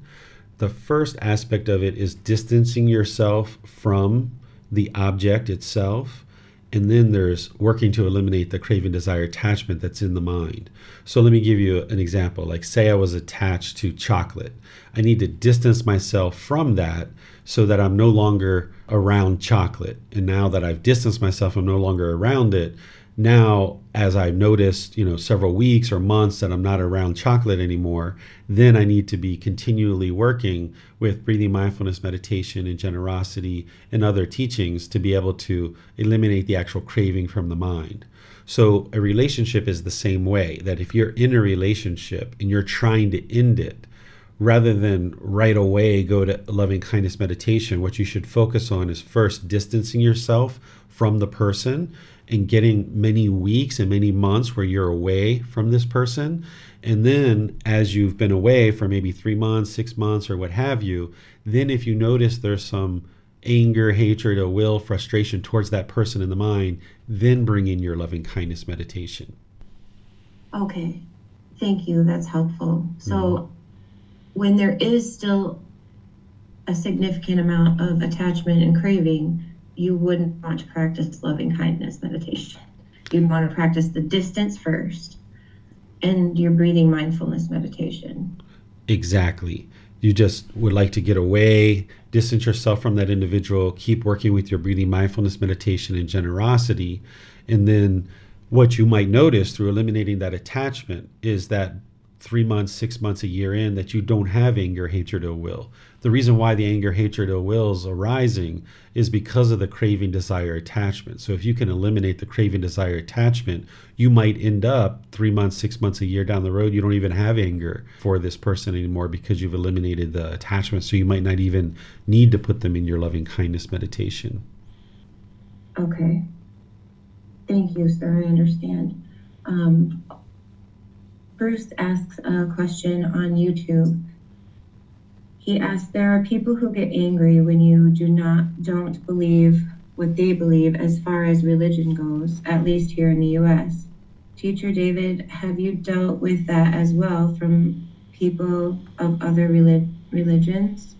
The first aspect of it is distancing yourself from the object itself. And then there's working to eliminate the craving, desire, attachment that's in the mind. So let me give you an example. Like, say I was attached to chocolate. I need to distance myself from that so that I'm no longer around chocolate. And now that I've distanced myself, I'm no longer around it. Now, as I've noticed, you know, several weeks or months that I'm not around chocolate anymore, then I need to be continually working with breathing mindfulness meditation and generosity and other teachings to be able to eliminate the actual craving from the mind. So, a relationship is the same way that if you're in a relationship and you're trying to end it, rather than right away go to loving kindness meditation, what you should focus on is first distancing yourself from the person and getting many weeks and many months where you're away from this person. And then, as you've been away for maybe three months, six months, or what have you, then if you notice there's some anger, hatred, or will, frustration towards that person in the mind, then bring in your loving kindness meditation. Okay. Thank you. That's helpful. So, mm-hmm. when there is still a significant amount of attachment and craving, you wouldn't want to practice loving kindness meditation. You'd want to practice the distance first and your breathing mindfulness meditation. Exactly. You just would like to get away, distance yourself from that individual, keep working with your breathing mindfulness meditation and generosity. And then what you might notice through eliminating that attachment is that three months, six months, a year in that you don't have anger, hatred, or will. The reason why the anger, hatred, or will is arising is because of the craving, desire, attachment. So if you can eliminate the craving, desire, attachment, you might end up three months, six months, a year down the road, you don't even have anger for this person anymore because you've eliminated the attachment. So you might not even need to put them in your loving kindness meditation. Okay. Thank you, sir. I understand. Um, Bruce asks a question on YouTube. He asks, there are people who get angry when you do not don't believe what they believe as far as religion goes, at least here in the US. Teacher David, have you dealt with that as well from people of other relig- religions?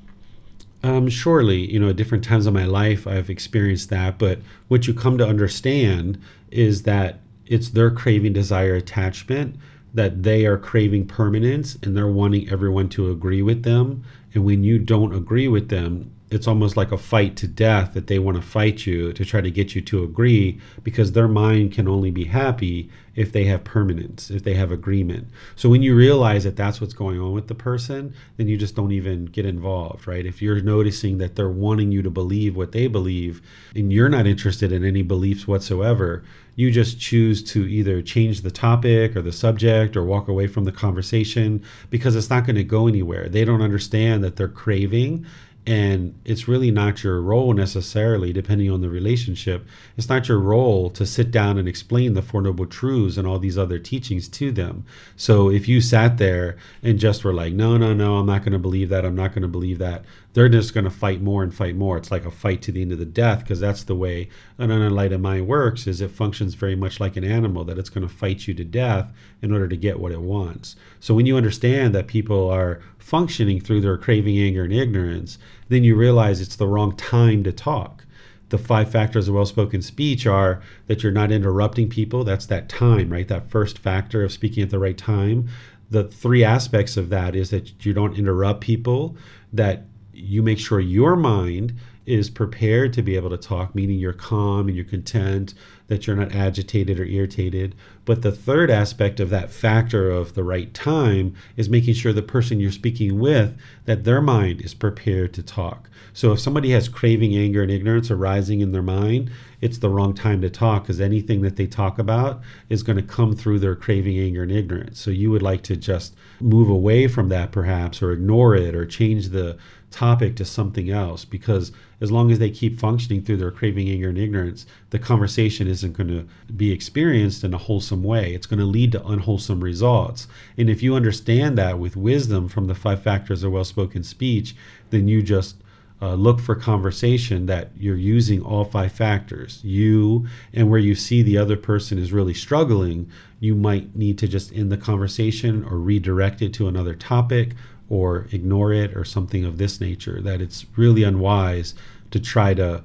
Um, surely, you know, at different times of my life, I've experienced that. But what you come to understand is that it's their craving, desire, attachment that they are craving permanence and they're wanting everyone to agree with them. And when you don't agree with them, it's almost like a fight to death that they want to fight you to try to get you to agree because their mind can only be happy if they have permanence, if they have agreement. So when you realize that that's what's going on with the person, then you just don't even get involved, right? If you're noticing that they're wanting you to believe what they believe and you're not interested in any beliefs whatsoever, you just choose to either change the topic or the subject or walk away from the conversation because it's not going to go anywhere. They don't understand that they're craving and it's really not your role necessarily depending on the relationship it's not your role to sit down and explain the four noble truths and all these other teachings to them so if you sat there and just were like no no no i'm not going to believe that i'm not going to believe that they're just going to fight more and fight more it's like a fight to the end of the death because that's the way an unenlightened mind works is it functions very much like an animal that it's going to fight you to death in order to get what it wants so when you understand that people are functioning through their craving anger and ignorance then you realize it's the wrong time to talk. The five factors of well spoken speech are that you're not interrupting people. That's that time, right? That first factor of speaking at the right time. The three aspects of that is that you don't interrupt people, that you make sure your mind is prepared to be able to talk, meaning you're calm and you're content, that you're not agitated or irritated. But the third aspect of that factor of the right time is making sure the person you're speaking with that their mind is prepared to talk. So if somebody has craving, anger, and ignorance arising in their mind, it's the wrong time to talk because anything that they talk about is going to come through their craving, anger, and ignorance. So you would like to just move away from that perhaps or ignore it or change the topic to something else because as long as they keep functioning through their craving, anger, and ignorance, the conversation isn't going to be experienced in a wholesome way. It's going to lead to unwholesome results. And if you understand that with wisdom from the five factors of well spoken speech, then you just uh, look for conversation that you're using all five factors. You and where you see the other person is really struggling, you might need to just end the conversation or redirect it to another topic or ignore it or something of this nature. That it's really unwise to try to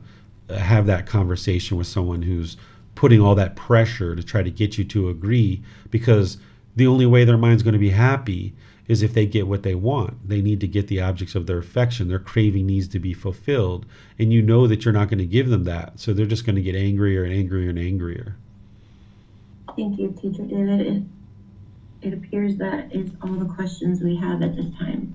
uh, have that conversation with someone who's putting all that pressure to try to get you to agree because the only way their mind's going to be happy is if they get what they want. They need to get the objects of their affection. Their craving needs to be fulfilled. And you know that you're not going to give them that. So they're just going to get angrier and angrier and angrier. Thank you, Teacher David. It, appears that is all the questions we have at this time.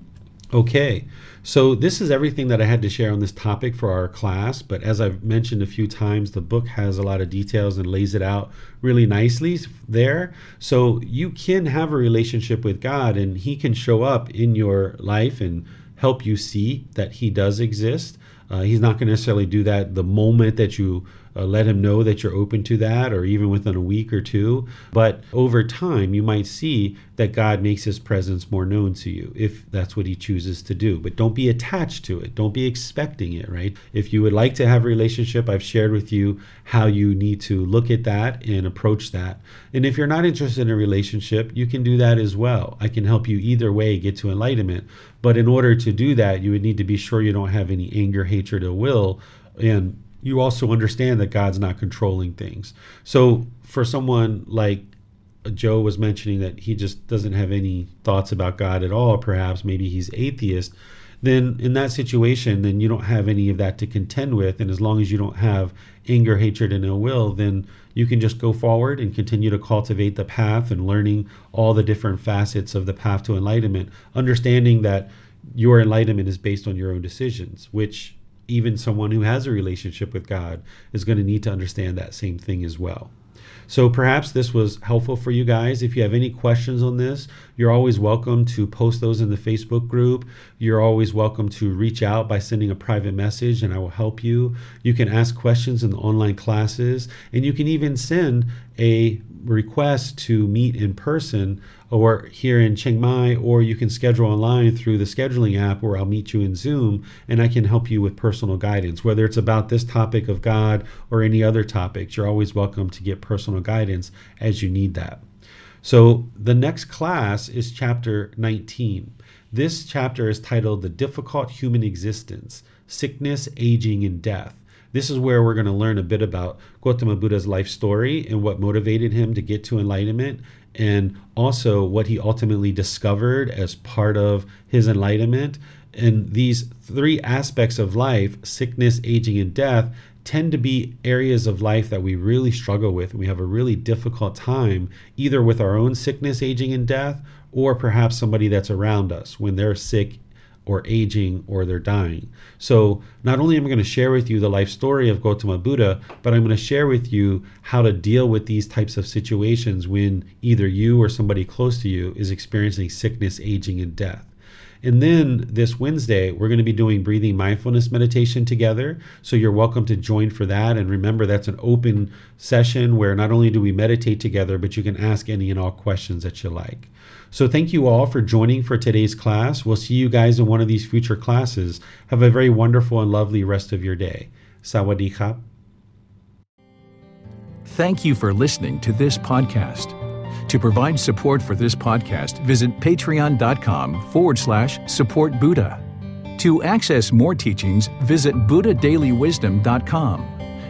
Okay, so this is everything that I had to share on this topic for our class. But as I've mentioned a few times, the book has a lot of details and lays it out really nicely there. So you can have a relationship with God and He can show up in your life and help you see that He does exist. Uh, he's not going to necessarily do that the moment that you uh, let him know that you're open to that, or even within a week or two. But over time, you might see that God makes his presence more known to you if that's what he chooses to do. But don't be attached to it, don't be expecting it, right? If you would like to have a relationship, I've shared with you how you need to look at that and approach that. And if you're not interested in a relationship, you can do that as well. I can help you either way get to enlightenment. But in order to do that, you would need to be sure you don't have any anger, hatred, or will. And you also understand that God's not controlling things. So for someone like Joe was mentioning that he just doesn't have any thoughts about God at all, perhaps maybe he's atheist, then in that situation, then you don't have any of that to contend with. And as long as you don't have anger, hatred, and ill will, then you can just go forward and continue to cultivate the path and learning all the different facets of the path to enlightenment, understanding that your enlightenment is based on your own decisions, which even someone who has a relationship with God is going to need to understand that same thing as well. So perhaps this was helpful for you guys. If you have any questions on this, you're always welcome to post those in the Facebook group. You're always welcome to reach out by sending a private message and I will help you. You can ask questions in the online classes and you can even send a request to meet in person or here in Chiang Mai, or you can schedule online through the scheduling app where I'll meet you in Zoom and I can help you with personal guidance. Whether it's about this topic of God or any other topics, you're always welcome to get personal guidance as you need that. So the next class is chapter 19. This chapter is titled The Difficult Human Existence Sickness, Aging, and Death. This is where we're going to learn a bit about Gotama Buddha's life story and what motivated him to get to enlightenment, and also what he ultimately discovered as part of his enlightenment. And these three aspects of life sickness, aging, and death tend to be areas of life that we really struggle with. We have a really difficult time either with our own sickness, aging, and death, or perhaps somebody that's around us when they're sick or aging or they're dying. So, not only am I going to share with you the life story of Gotama Buddha, but I'm going to share with you how to deal with these types of situations when either you or somebody close to you is experiencing sickness, aging, and death. And then this Wednesday, we're going to be doing breathing mindfulness meditation together. So you're welcome to join for that. And remember, that's an open session where not only do we meditate together, but you can ask any and all questions that you like. So thank you all for joining for today's class. We'll see you guys in one of these future classes. Have a very wonderful and lovely rest of your day. Sawadee khap. Thank you for listening to this podcast. To provide support for this podcast, visit patreon.com forward slash support Buddha. To access more teachings, visit buddhadailywisdom.com.